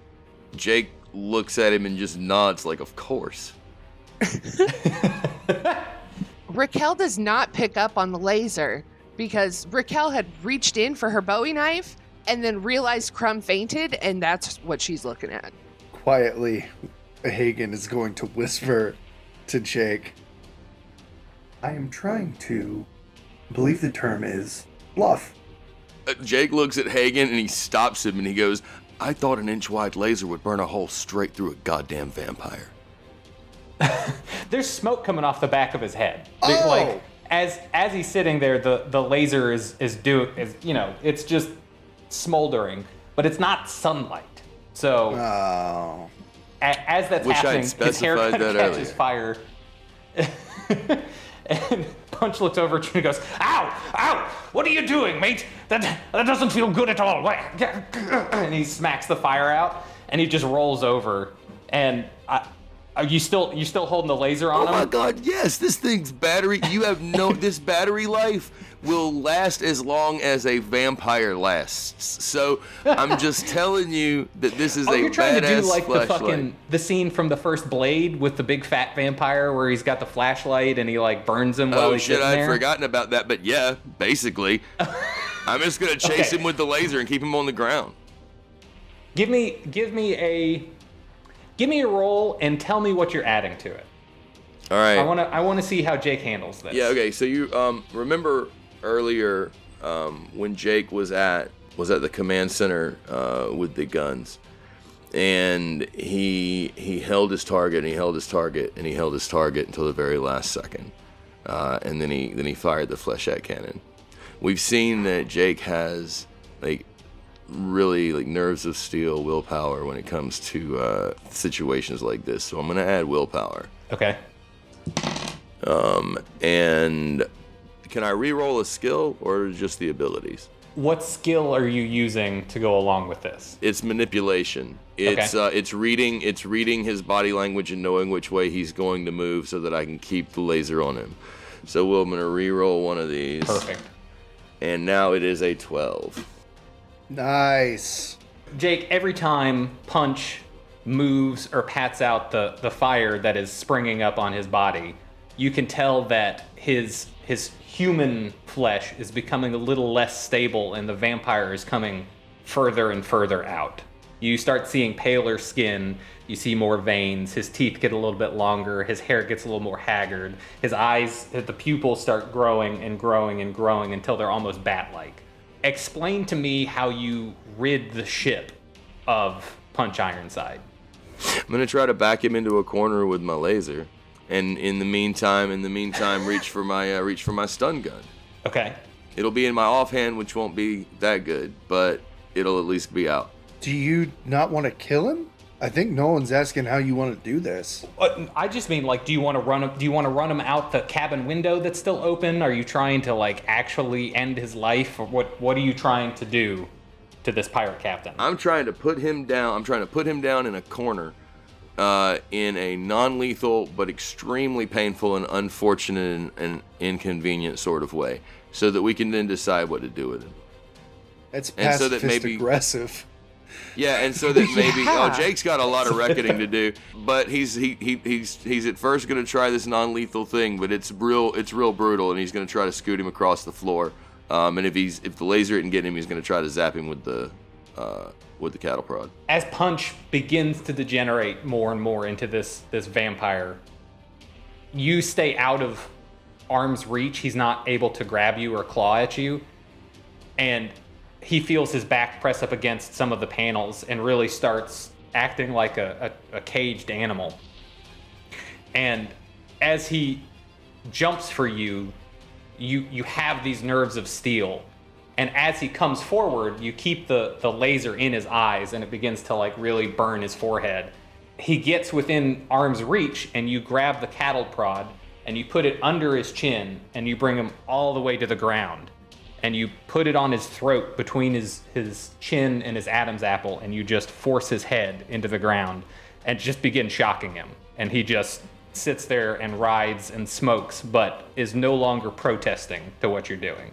S5: Jake looks at him and just nods like, "Of course." [LAUGHS]
S4: Raquel does not pick up on the laser because Raquel had reached in for her Bowie knife and then realized Crumb fainted, and that's what she's looking at.
S1: Quietly, Hagen is going to whisper to Jake, "I am trying to I believe the term is bluff."
S5: Uh, Jake looks at Hagen and he stops him and he goes, "I thought an inch wide laser would burn a hole straight through a goddamn vampire." [LAUGHS]
S3: There's smoke coming off the back of his head.
S1: Oh!
S3: Like as as he's sitting there, the the laser is is do is you know it's just smoldering, but it's not sunlight. So
S1: Oh.
S3: a- as that's
S5: Wish
S3: happening, his hair
S5: specified
S3: kind of
S5: that
S3: catches
S5: earlier.
S3: fire. [LAUGHS] and Punch looks over at you and goes, "Ow! Ow! What are you doing, mate? That that doesn't feel good at all." And he smacks the fire out, and he just rolls over. And I, are you still you still holding the laser on
S5: oh
S3: him?
S5: Oh my god, yes, this thing's battery. You have no. this battery life will last as long as a vampire lasts. So I'm just telling you that this is
S3: Oh,
S5: a
S3: you're trying to do like the fucking the scene from the first Blade with the big fat vampire where he's got the flashlight and he like burns him while
S5: Oh
S3: he's
S5: shit, I'd
S3: there.
S5: forgotten about that. But yeah, basically, [LAUGHS] I'm just gonna chase
S3: Okay.
S5: him with the laser and keep him on the ground.
S3: Give me give me a give me a roll and tell me what you're adding to it.
S5: All right.
S3: I want to I want to see how Jake handles this.
S5: Yeah, okay. So you um remember earlier um when Jake was at was at the command center uh with the guns. And he he held his target and he held his target and he held his target until the very last second. Uh, and then he then he fired the flechette cannon. We've seen that Jake has like really like nerves of steel, willpower when it comes to uh, situations like this. So I'm gonna add willpower.
S3: Okay.
S5: Um, and can I re-roll a skill or just the abilities?
S3: What skill are you using to go along with this?
S5: It's manipulation. It's
S3: Okay.
S5: uh, it's reading it's reading his body language and knowing which way he's going to move so that I can keep the laser on him. So well, I'm gonna re-roll one of these.
S3: Perfect.
S5: And now it is a twelve.
S1: Nice.
S3: Jake, every time Punch moves or pats out the, the fire that is springing up on his body, you can tell that his his human flesh is becoming a little less stable and the vampire is coming further and further out. You start seeing paler skin, you see more veins, his teeth get a little bit longer, his hair gets a little more haggard, his eyes, the pupils start growing and growing and growing until they're almost bat like. Explain to me how you rid the ship of Punch Ironside.
S5: I'm gonna try to back him into a corner with my laser, and in the meantime, in the meantime, reach for my uh, reach for my stun gun.
S3: Okay.
S5: It'll be in my offhand, which won't be that good, but it'll at least be out.
S1: Do you not want to kill him? I think no one's asking how you want to do this.
S3: Uh, I just mean like, do you want to run him? Do you want to run him out the cabin window that's still open? Are you trying to like actually end his life, or what? What are you trying to do to this pirate captain?
S5: I'm trying to put him down. I'm trying to put him down in a corner, uh, in a non-lethal but extremely painful and unfortunate and, and inconvenient sort of way, so that we can then decide what to do with him.
S1: That's
S5: and so that maybe
S1: aggressive.
S5: Yeah, and so that [LAUGHS] maybe
S4: Yeah.
S5: oh Jake's got a lot of reckoning to do, but he's he, he he's he's at first gonna try this non-lethal thing, but it's real it's real brutal, and he's gonna try to scoot him across the floor. Um, and if he's if the laser didn't get him, he's gonna try to zap him with the uh, with the cattle prod.
S3: As Punch begins to degenerate more and more into this this vampire, you stay out of arm's reach. He's not able to grab you or claw at you, and he feels his back press up against some of the panels and really starts acting like a, a, a caged animal. And as he jumps for you, you you have these nerves of steel. And as he comes forward, you keep the, the laser in his eyes and it begins to like really burn his forehead. He gets within arm's reach and you grab the cattle prod and you put it under his chin and you bring him all the way to the ground. And you put it on his throat between his, his chin and his Adam's apple and you just force his head into the ground and just begin shocking him. And he just sits there and rides and smokes, but is no longer protesting to what you're doing.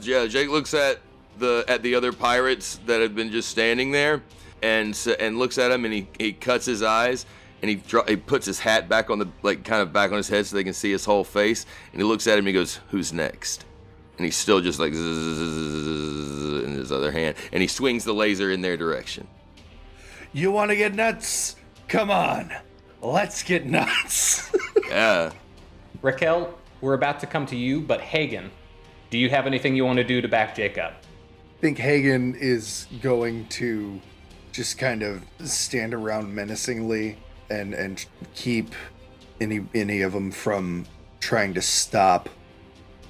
S5: Yeah, Jake looks at the at the other pirates that have been just standing there, and s- and looks at him, and he, he cuts his eyes, and he dro- he puts his hat back on the like kind of back on his head so they can see his whole face, and he looks at him, and he goes, "Who's next?" And he's still just like in his other hand, and he swings the laser in their direction.
S1: You want to get nuts? Come on. Let's get nuts. [LAUGHS]
S5: Yeah.
S3: Raquel, we're about to come to you, but Hagen, do you have anything you want to do to back Jake up?
S1: I think Hagen is going to just kind of stand around menacingly and and keep any any of them from trying to stop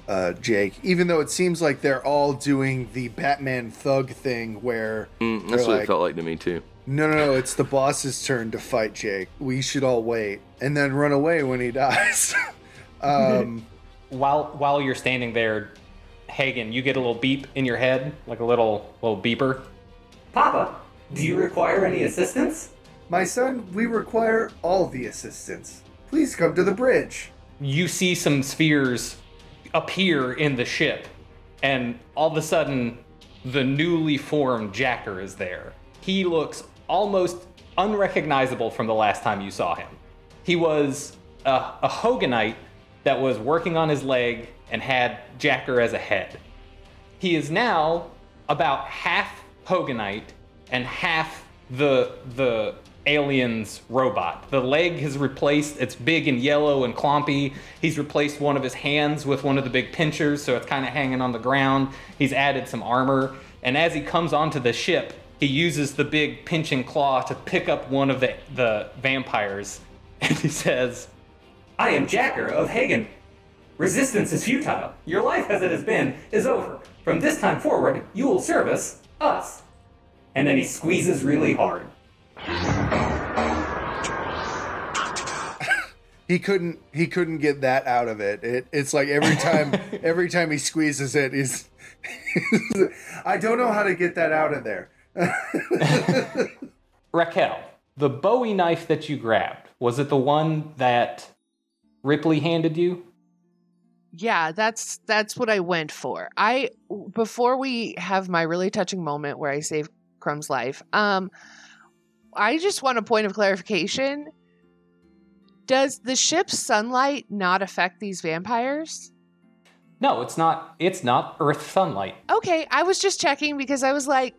S1: uh, Jake. Even though it seems like they're all doing the Batman thug thing, where
S5: Mm, that's what
S1: like,
S5: it felt like to me too.
S1: no, no, no, it's the boss's turn to fight Jake. We should all wait and then run away when he [LAUGHS] dies. [LAUGHS] um,
S3: While while you're standing there, Hagen, you get a little beep in your head, like a little little beeper.
S7: Papa, do you require any assistance?
S1: my son, we require all the assistance. Please come to the bridge.
S3: You see some spheres appear in the ship, and all of a sudden, the newly formed Jacker is there. He looks almost unrecognizable from the last time you saw him. He was a, a Hoganite that was working on his leg and had Jacker as a head. He is now about half Hoganite and half the the alien's robot. The leg has replaced, it's big and yellow and clompy. He's replaced one of his hands with one of the big pinchers, so it's kind of hanging on the ground. He's added some armor, and as he comes onto the ship, he uses the big pinching claw to pick up one of the, the vampires, [LAUGHS] and he says,
S7: I am Jacker of Hagen. Resistance is futile. Your life as it has been is over. From this time forward, you will service us. And then he squeezes really hard. [LAUGHS]
S1: He couldn't. He couldn't get that out of it. it it's like every time, [LAUGHS] every time he squeezes it, he's. [LAUGHS] I don't know how to get that out of there.
S3: Raquel, the Bowie knife that you grabbed, was it the one that Ripley handed you?
S4: Yeah, that's that's what I went for. I before we have my really touching moment where I save Crumb's life. Um I just want a point of clarification. Does the ship's sunlight not affect these vampires?
S3: No, it's not. It's not Earth sunlight.
S4: Okay, I was just checking because I was like,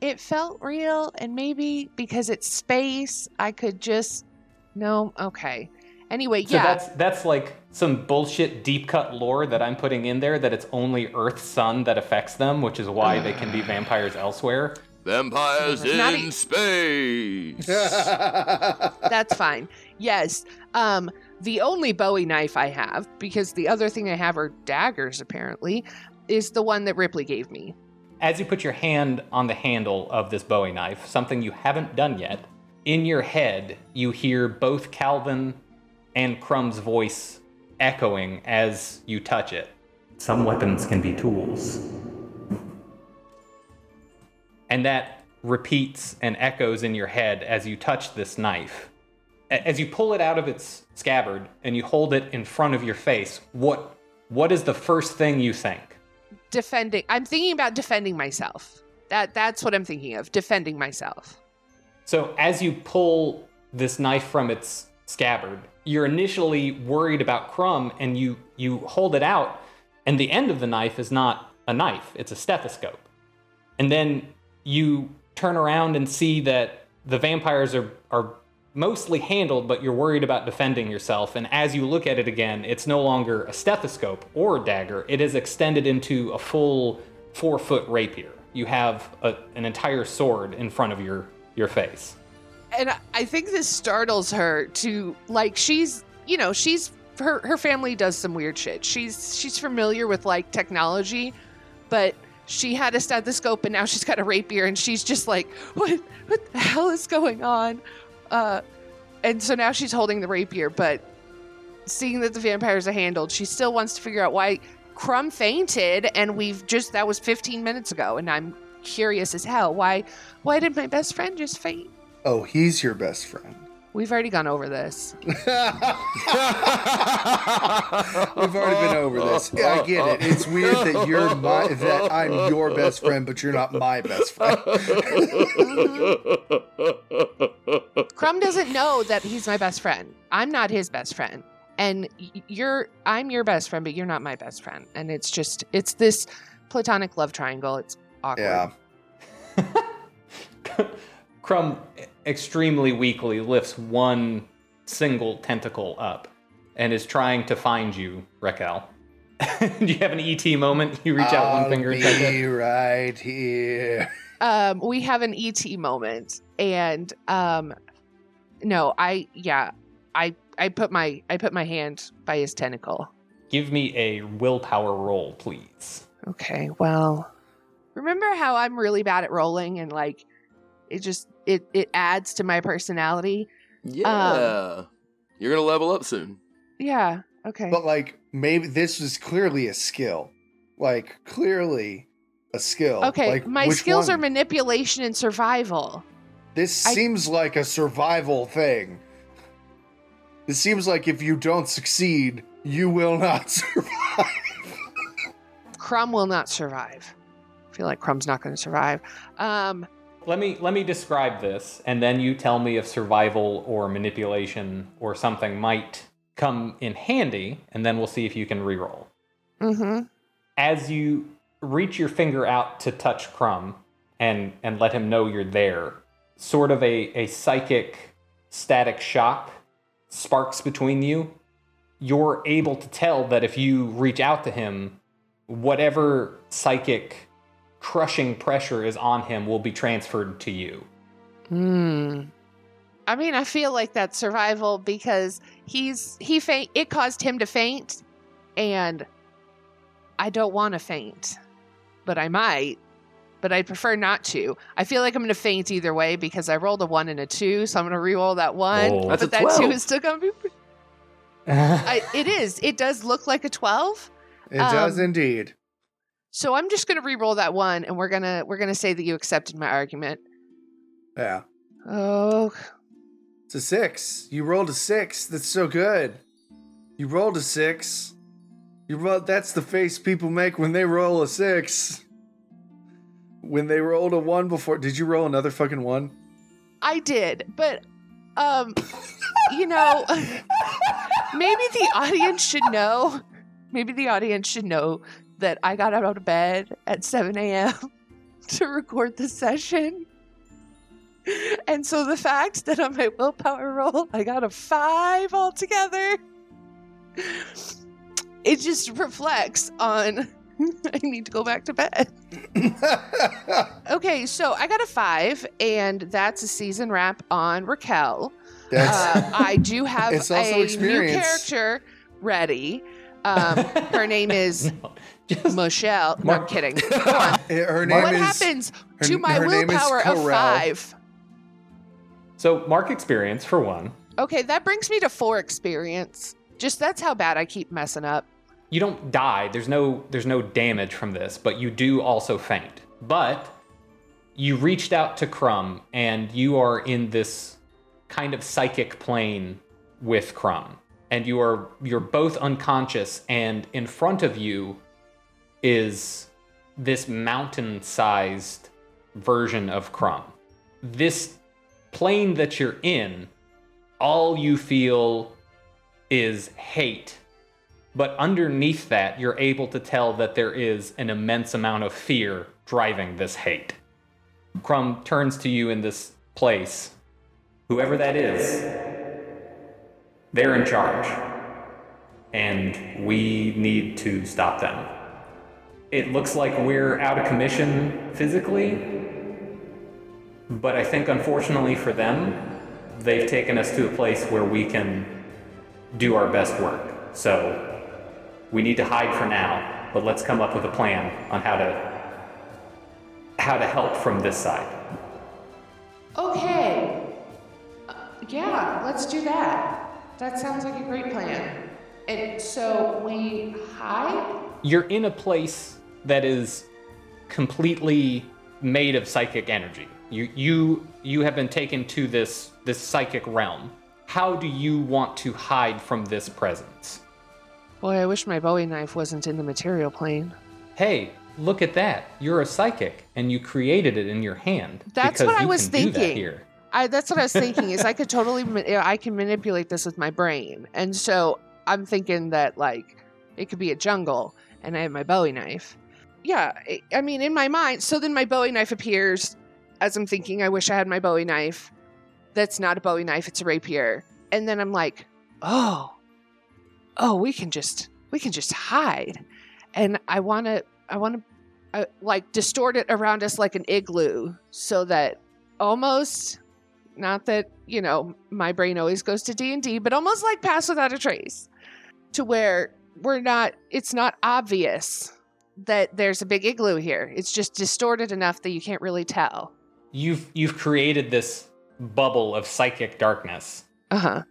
S4: it felt real, and maybe because it's space, I could just. No, okay. Anyway,
S3: So
S4: yeah.
S3: that's that's like some bullshit deep cut lore that I'm putting in there that it's only Earth sun that affects them, which is why they can be [SIGHS] vampires elsewhere.
S5: Vampires
S4: Not
S5: in
S4: e-
S5: space. [LAUGHS]
S4: That's fine. Yes. Um, the only Bowie knife I have, because the other thing I have are daggers apparently, is the one that Ripley gave me.
S3: As you put your hand on the handle of this Bowie knife, something you haven't done yet, in your head you hear both Calvin and Crumb's voice echoing as you touch it.
S7: Some weapons can be tools.
S3: and that repeats and echoes in your head as you touch this knife. As you pull it out of its scabbard and you hold it in front of your face, what what is the first thing you think?
S4: Defending. I'm thinking about defending myself. That that's what I'm thinking of. Defending myself.
S3: So as you pull this knife from its scabbard, you're initially worried about Crumb and you you hold it out and the end of the knife is not a knife, it's a stethoscope. And then you turn around and see that the vampires are are mostly handled, but you're worried about defending yourself. And as you look at it again, it's no longer a stethoscope or a dagger. It is extended into a full four foot rapier. You have a, an entire sword in front of your your face.
S4: And I- think this startles her to like she's you know she's her her family does some weird shit. She's she's familiar with like technology, but she had a stethoscope and now she's got a rapier and she's just like what what the hell is going on? Uh, and so now she's holding the rapier, but seeing that the vampires are handled, she still wants to figure out why Crumb fainted and we've just that was 15 minutes ago and I'm curious as hell why why did my best friend just faint?
S1: Oh, he's your best friend.
S4: We've already gone over this. [LAUGHS]
S1: We've already been over this. Yeah, I get it. It's weird that you're my that I'm your best friend, but you're not my best friend. [LAUGHS]
S4: Crumb doesn't know that he's my best friend. I'm not his best friend. And you're I'm your best friend, but you're not my best friend. And it's just it's this platonic love triangle. It's awkward.
S1: Yeah. [LAUGHS]
S3: Crumb extremely weakly lifts one single tentacle up and is trying to find you, Raquel. [LAUGHS] Do you have an ET moment? You reach out one finger.
S1: I'll
S3: finger and touch it.
S1: be right here.
S4: Um, we have an ET moment, and um, no, I yeah, I I put my I put my hand by his tentacle.
S3: Give me a willpower roll, please.
S4: Okay, well, remember how I'm really bad at rolling, and like it just it it adds to my personality.
S5: yeah. You're gonna level up soon.
S4: Yeah. Okay.
S1: But like maybe this is clearly a skill. Like clearly a skill.
S4: Okay,
S1: Like,
S4: my skills
S1: one?
S4: are manipulation and survival.
S1: This
S4: I-
S1: seems like a survival thing. It seems like if you don't succeed, you will not [LAUGHS] survive.
S4: Crumb will not survive. I feel like Crumb's not going to survive. Um,
S3: Let me let me describe this, and then you tell me if survival or manipulation or something might come in handy, and then we'll see if you can reroll.
S4: hmm
S3: as you reach your finger out to touch Crumb and and let him know you're there, sort of a, a psychic static shock sparks between you. You're able to tell that if you reach out to him, whatever psychic crushing pressure is on him will be transferred to you.
S4: Hmm. I mean, I feel like that's survival because he's he faint. It caused him to faint, and I don't want to faint, but I might. But I'd prefer not to. I feel like I'm going to faint either way because I rolled a one and a two, so I'm going to re-roll that one.
S3: Oh.
S5: That's a
S4: but that two
S5: 12.
S4: is still going to be. [LAUGHS] I, it is. It does look like a twelve.
S1: It does
S4: Um,
S1: indeed.
S4: So I'm just going to re-roll that one, and we're gonna we're gonna say that you accepted my argument.
S1: Yeah.
S4: Oh,
S1: It's a six. You rolled a six. That's so good. You rolled a six. You roll. That's the face people make when they roll a six. When they rolled a one before, did you roll another fucking one?
S4: I did, but um, you know, [LAUGHS] maybe the audience should know maybe the audience should know that I got out of bed at 7 a.m. [LAUGHS] to record the session. And so the fact that on my willpower roll I got a five altogether, it just reflects on [LAUGHS] I need to go back to bed. [LAUGHS] Okay, so I got a five, and that's a season wrap on Raquel.
S1: That's
S4: Uh, I do have
S1: It's also
S4: a new character ready. Um, her name is
S3: No, just
S4: Michelle. No, I'm kidding. Go [LAUGHS] on.
S1: her name
S4: What
S1: is
S4: happens
S1: her-
S4: to my
S1: her name is
S4: willpower of five?
S3: so mark experience for one.
S4: Okay, that brings me to four experience. Just that's how bad I keep messing up.
S3: You don't die. There's no there's no damage from this, but you do also faint. But you reached out to Crumb and you are in this kind of psychic plane with Crumb. And you are you're both unconscious and in front of you is this mountain-sized version of Crumb. This plane that you're in, all you feel is hate but underneath that, you're able to tell that there is an immense amount of fear driving this hate. Crumb turns to you in this place. Whoever that is, they're in charge. And we need to stop them. It looks like we're out of commission physically, but I think unfortunately for them, they've taken us to a place where we can do our best work. So we need to hide for now, but let's come up with a plan on how to how to help from this side.
S4: Okay. Uh, yeah, let's do that. That sounds like a great plan. And so we hide?
S3: You're in a place that is completely made of psychic energy. You you you have been taken to this this psychic realm. How do you want to hide from this presence?
S4: Boy, I wish my Bowie knife wasn't in the material plane.
S3: Hey, look at that. You're a psychic and you created it in your hand.
S4: That's what I was
S3: that
S4: thinking.
S3: here.
S4: I that's what I was thinking is I [LAUGHS] could totally I can manipulate this with my brain. And so I'm thinking that like it could be a jungle and I have my Bowie knife. Yeah, I- mean in my mind, so then my Bowie knife appears as I'm thinking I wish I had my Bowie knife. That's not a Bowie knife, it's a rapier. And then I'm like, "Oh. Oh, we can just we can just hide." And I want to I want to uh, like distort it around us like an igloo so that almost not that you know my brain always goes to d&d but almost like pass without a trace to where we're not it's not obvious that there's a big igloo here it's just distorted enough that you can't really tell
S3: You've you've created this bubble of psychic darkness
S4: uh-huh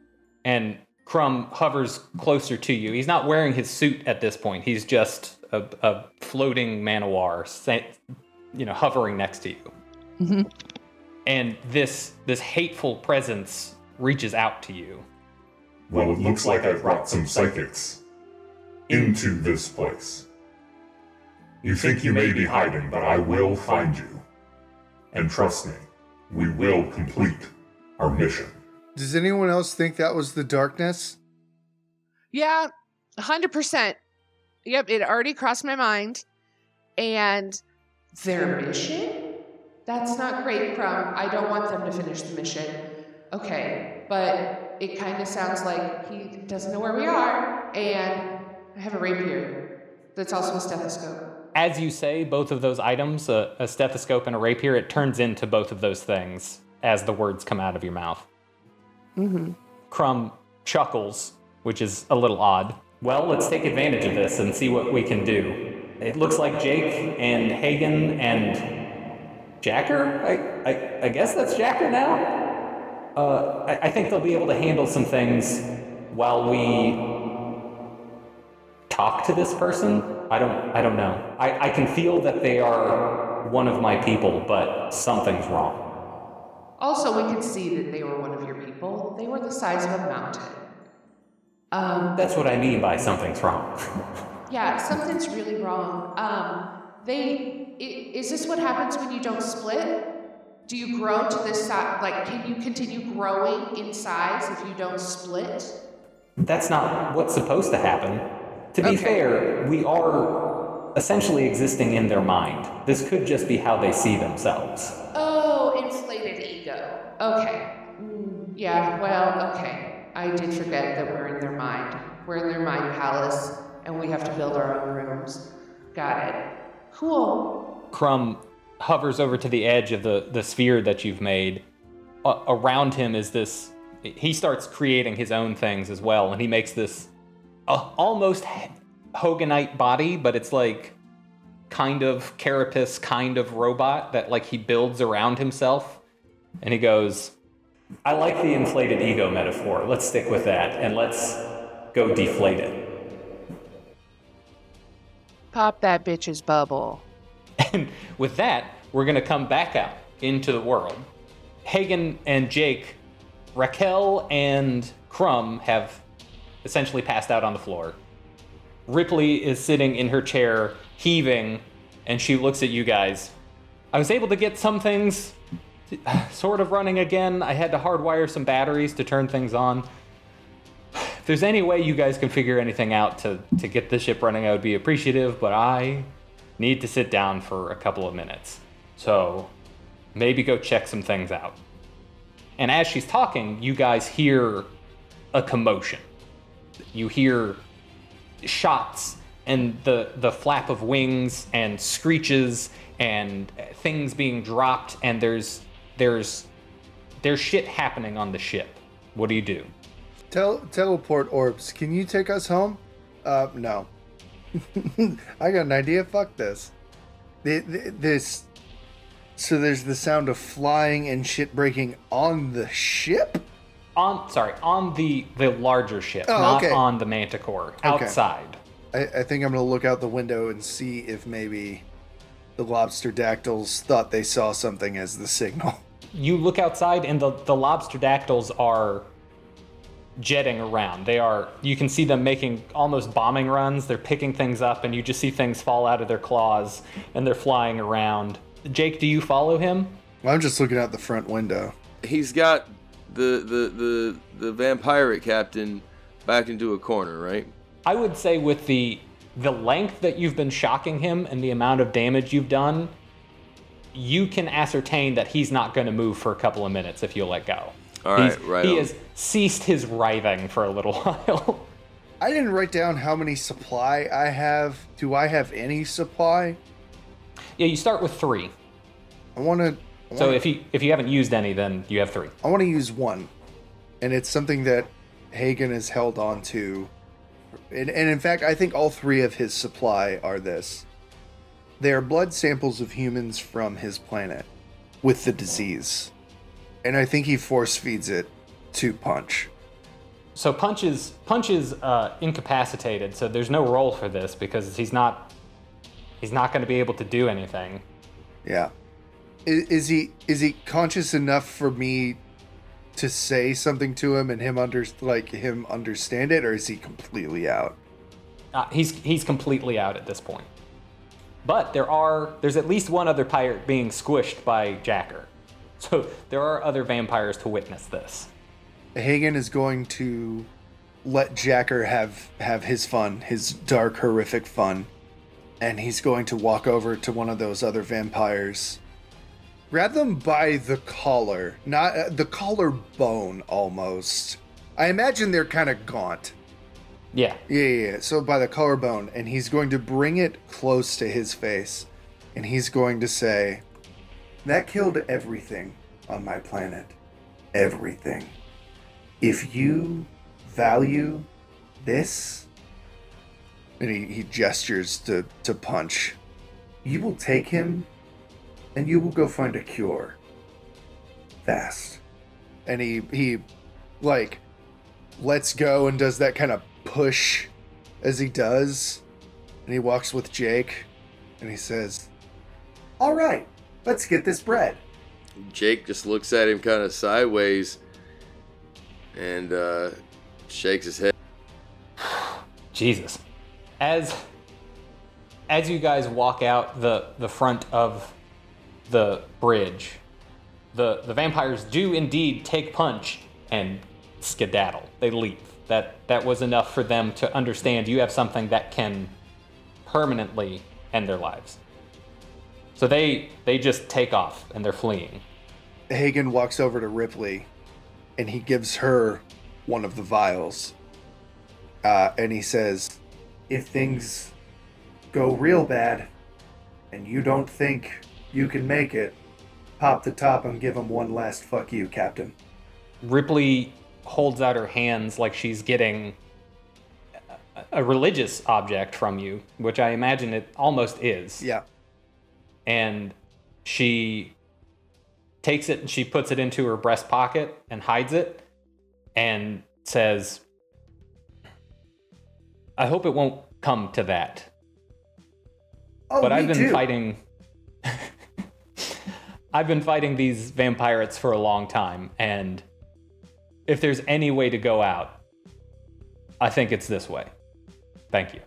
S3: and Crumb hovers closer to you. He's not wearing his suit at this point. He's just a, a floating manowar, sa- you know, hovering next to you.
S4: Mm-hmm.
S3: And this this hateful presence reaches out to you.
S8: Well, it looks like I've brought some psychics into this place. You think you may be hiding, but I will find you. And trust me, we will complete our mission.
S1: Does anyone else think that was the darkness?
S4: yeah 100% yep it already crossed my mind. And their mission? That's not great crumb i don't want them to finish the mission. Okay but it kind of sounds like he doesn't know where we are and i have a rapier that's also a stethoscope
S3: As you say both of those items, a, a stethoscope and a rapier, it turns into both of those things as the words come out of your mouth.
S4: mm-hmm.
S3: Crumb chuckles, which is a little odd. Well, let's take advantage of this and see what we can do. It looks like Jake and Hagen and Jacker. I, I, I guess that's Jacker now. Uh, I, I think they'll be able to handle some things while we talk to this person. I don't. I don't know. I, I can feel that they are one of my people, but something's wrong.
S4: also we could see that they were one of your people they were the size of a mountain um,
S3: That's what I mean by something's wrong. [LAUGHS]
S4: Yeah, something's really wrong. Um, they is this what happens when you don't split? Do you grow to this size? Like, can you continue growing in size if you don't split?
S3: That's not what's supposed to happen.
S7: To be
S4: Okay.
S7: fair, we are essentially existing in their mind. This could just be how they see themselves.
S4: Oh, inflated ego. Okay. Yeah, well, okay. I did forget that we're in their mind. We're in their mind palace, and we have to build our own rooms. Got it. Cool.
S3: Crumb hovers over to the edge of the, the sphere that you've made. A around him is this. He starts creating his own things as well, and he makes this uh, almost Hoganite body, but it's like kind of carapace, kind of robot that like he builds around himself. And he goes,
S7: I like the inflated ego metaphor. Let's stick with that and let's go deflate it.
S4: Pop that bitch's bubble.
S3: And with that, we're going to come back out into the world. Hagen and Jake, Raquel and Crumb have essentially passed out on the floor. Ripley is sitting in her chair, heaving, and she looks at you guys. I was able to get some things [SIGHS] sort of running again. I had to hardwire some batteries to turn things on. [SIGHS] If there's any way you guys can figure anything out to, to get the ship running, I would be appreciative, but I need to sit down for a couple of minutes. So maybe go check some things out. And as she's talking, you guys hear a commotion. You hear shots and the the flap of wings and screeches and things being dropped and there's there's there's shit happening on the ship. What do you do?
S1: Tel- teleport orbs. Can you take us home? Uh, no. [LAUGHS] I got an idea. Fuck this. The- the- This. So there's the sound of flying and shit breaking on the ship.
S3: On sorry, on the the larger ship,
S1: Oh,
S3: not
S1: okay.
S3: on the Manticore. Outside.
S1: I, I think I'm gonna look out the window and see if maybe the lobster dactyls thought they saw something as the signal. [LAUGHS]
S3: you look outside and the, the lobster dactyls are jetting around they are you can see them making almost bombing runs they're picking things up and you just see things fall out of their claws and they're flying around jake do you follow him
S1: I'm just looking out the front window.
S5: He's got the the the the vampire captain backed into a corner, right?
S3: i would say with the the length that you've been shocking him and the amount of damage you've done you can ascertain that he's not going to move for a couple of minutes if you let go
S5: All right,
S3: He's-
S5: right
S3: he
S5: on.
S3: has ceased his writhing for a little [LAUGHS] while
S1: I didn't write down how many supply I have. Do I have any supply?
S3: yeah you start with three
S1: I want to.
S3: So if you if you haven't used any, then you have three.
S1: I want to use one, and it's something that Hagen has held on to. And, and in fact, I think all three of his supply are this. They are blood samples of humans from his planet with the disease. And I think he force feeds it to Punch.
S3: So Punch is Punch is uh, incapacitated, so there's no role for this because he's not he's not going to be able to do anything.
S1: Yeah. Is, is he is he conscious enough for me to say something to him and him under like him understand it, or is he completely out?
S3: Uh, he's he's completely out at this point. But there are there's at least one other pirate being squished by Jacker, [LAUGHS] so there are other vampires to witness this.
S1: Hagen is going to let Jacker have have his fun, his dark, horrific fun, and he's going to walk over to one of those other vampires, grab them by the collar, not uh, the collarbone, almost. I imagine they're kind of gaunt.
S3: Yeah,
S1: Yeah, yeah, yeah. So by the collarbone, and he's going to bring it close to his face, and he's going to say, "That killed everything on my planet. Everything. If you value this," and he, he gestures to to punch, you will take him, and you will go find a cure. Fast. And he he, like lets go and does that kind of push as he does. And he walks with Jake and he says, All right, let's get this bread.
S5: Jake just looks at him kind of sideways and uh, shakes his head. [SIGHS]
S3: Jesus. As as you guys walk out the the front of the bridge, the the vampires do indeed take punch and skedaddle. They leave. that that was enough for them to understand you have something that can permanently end their lives. So they they just take off and they're fleeing.
S1: Hagen walks over to Ripley and he gives her one of the vials. Uh, and he says, If things go real bad and you don't think you can make it, pop the top and give him one last fuck you, Captain.
S3: Ripley holds out her hands like she's getting a- religious object from you, which I imagine it almost is.
S1: Yeah.
S3: and she takes it and she puts it into her breast pocket and hides it and says i hope it won't come to that
S1: Oh,
S3: but i've been
S1: too.
S3: fighting i've been fighting these vampirates for a long time and if there's any way to go out i think it's this way thank you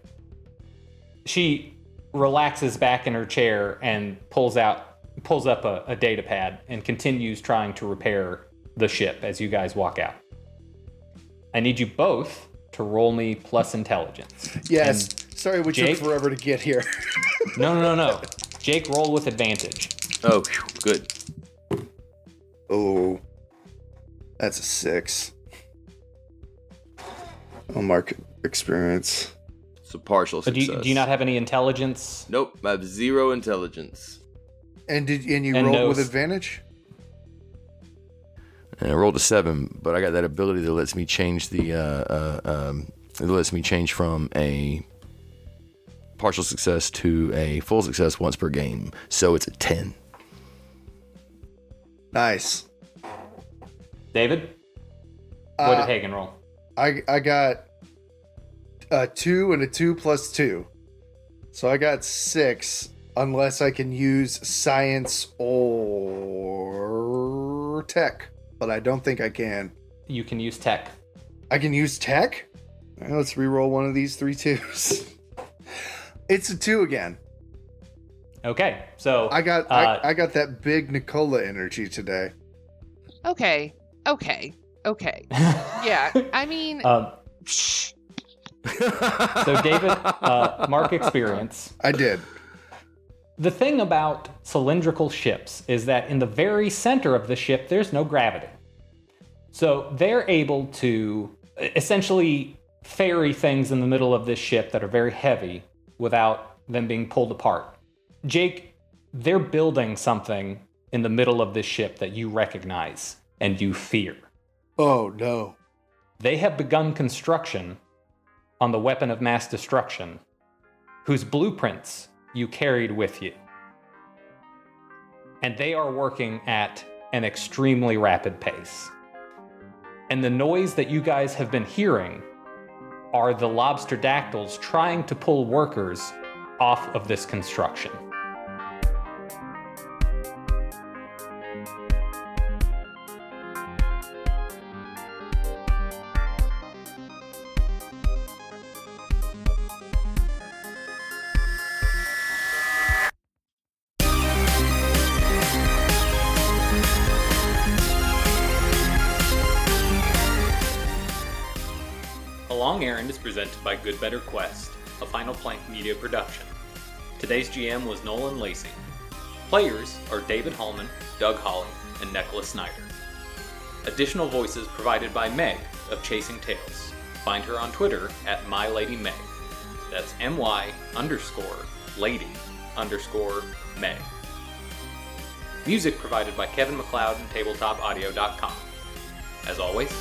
S3: she relaxes back in her chair and pulls out pulls up a, a data pad and continues trying to repair the ship as you guys walk out i need you both to roll me plus intelligence
S1: Yes. Sorry, we
S3: Jake?
S1: took forever to get here. [LAUGHS]
S3: no no no no jake roll with advantage
S5: Oh, phew, good.
S1: oh, that's a six. I'll mark experience.
S5: It's a partial
S3: so do
S5: success.
S3: you, do you not have any intelligence
S5: Nope, I have zero intelligence.
S1: And did and you
S3: And
S1: rolled
S3: no
S1: with
S3: s-
S1: advantage?
S5: And I rolled a seven, but I got that ability that lets me change the. Uh, uh, um, it lets me change from a partial success to a full success once per game. So it's a ten.
S1: Nice.
S3: david what
S1: Uh,
S3: did hagen roll
S1: I I got a two and a two plus two, so I got six. Unless I can use science or tech, but I don't think I can.
S3: you can use tech
S1: I can use tech. All right, let's re-roll one of these three twos. [LAUGHS] it's a two again.
S3: okay so
S1: I got
S3: Uh,
S1: I, I got that big Nicola energy today.
S4: Okay. Okay. Okay. Yeah. I [LAUGHS] mean,
S3: um,
S4: psh,
S3: so david uh, [LAUGHS] mark experience
S1: I did.
S3: The thing about cylindrical ships is that in the very center of the ship, there's no gravity. So they're able to essentially ferry things in the middle of this ship that are very heavy without them being pulled apart. Jake, they're building something in the middle of this ship that you recognize and you fear.
S1: Oh no.
S3: They have begun construction on the weapon of mass destruction, whose blueprints you carried with you. And they are working at an extremely rapid pace. And the noise that you guys have been hearing are the lobster dactyls trying to pull workers off of this construction. Good Better Quest, a Final Plank media production. Today's GM was Nolan Lacey. Players are David Hallman, Doug Holly, and Nicholas Snyder. Additional voices provided by Meg of Chasing Tales. Find her on Twitter at MyLadyMeg. That's M-Y underscore lady underscore Meg. Music provided by Kevin MacLeod and TabletopAudio.com. As always,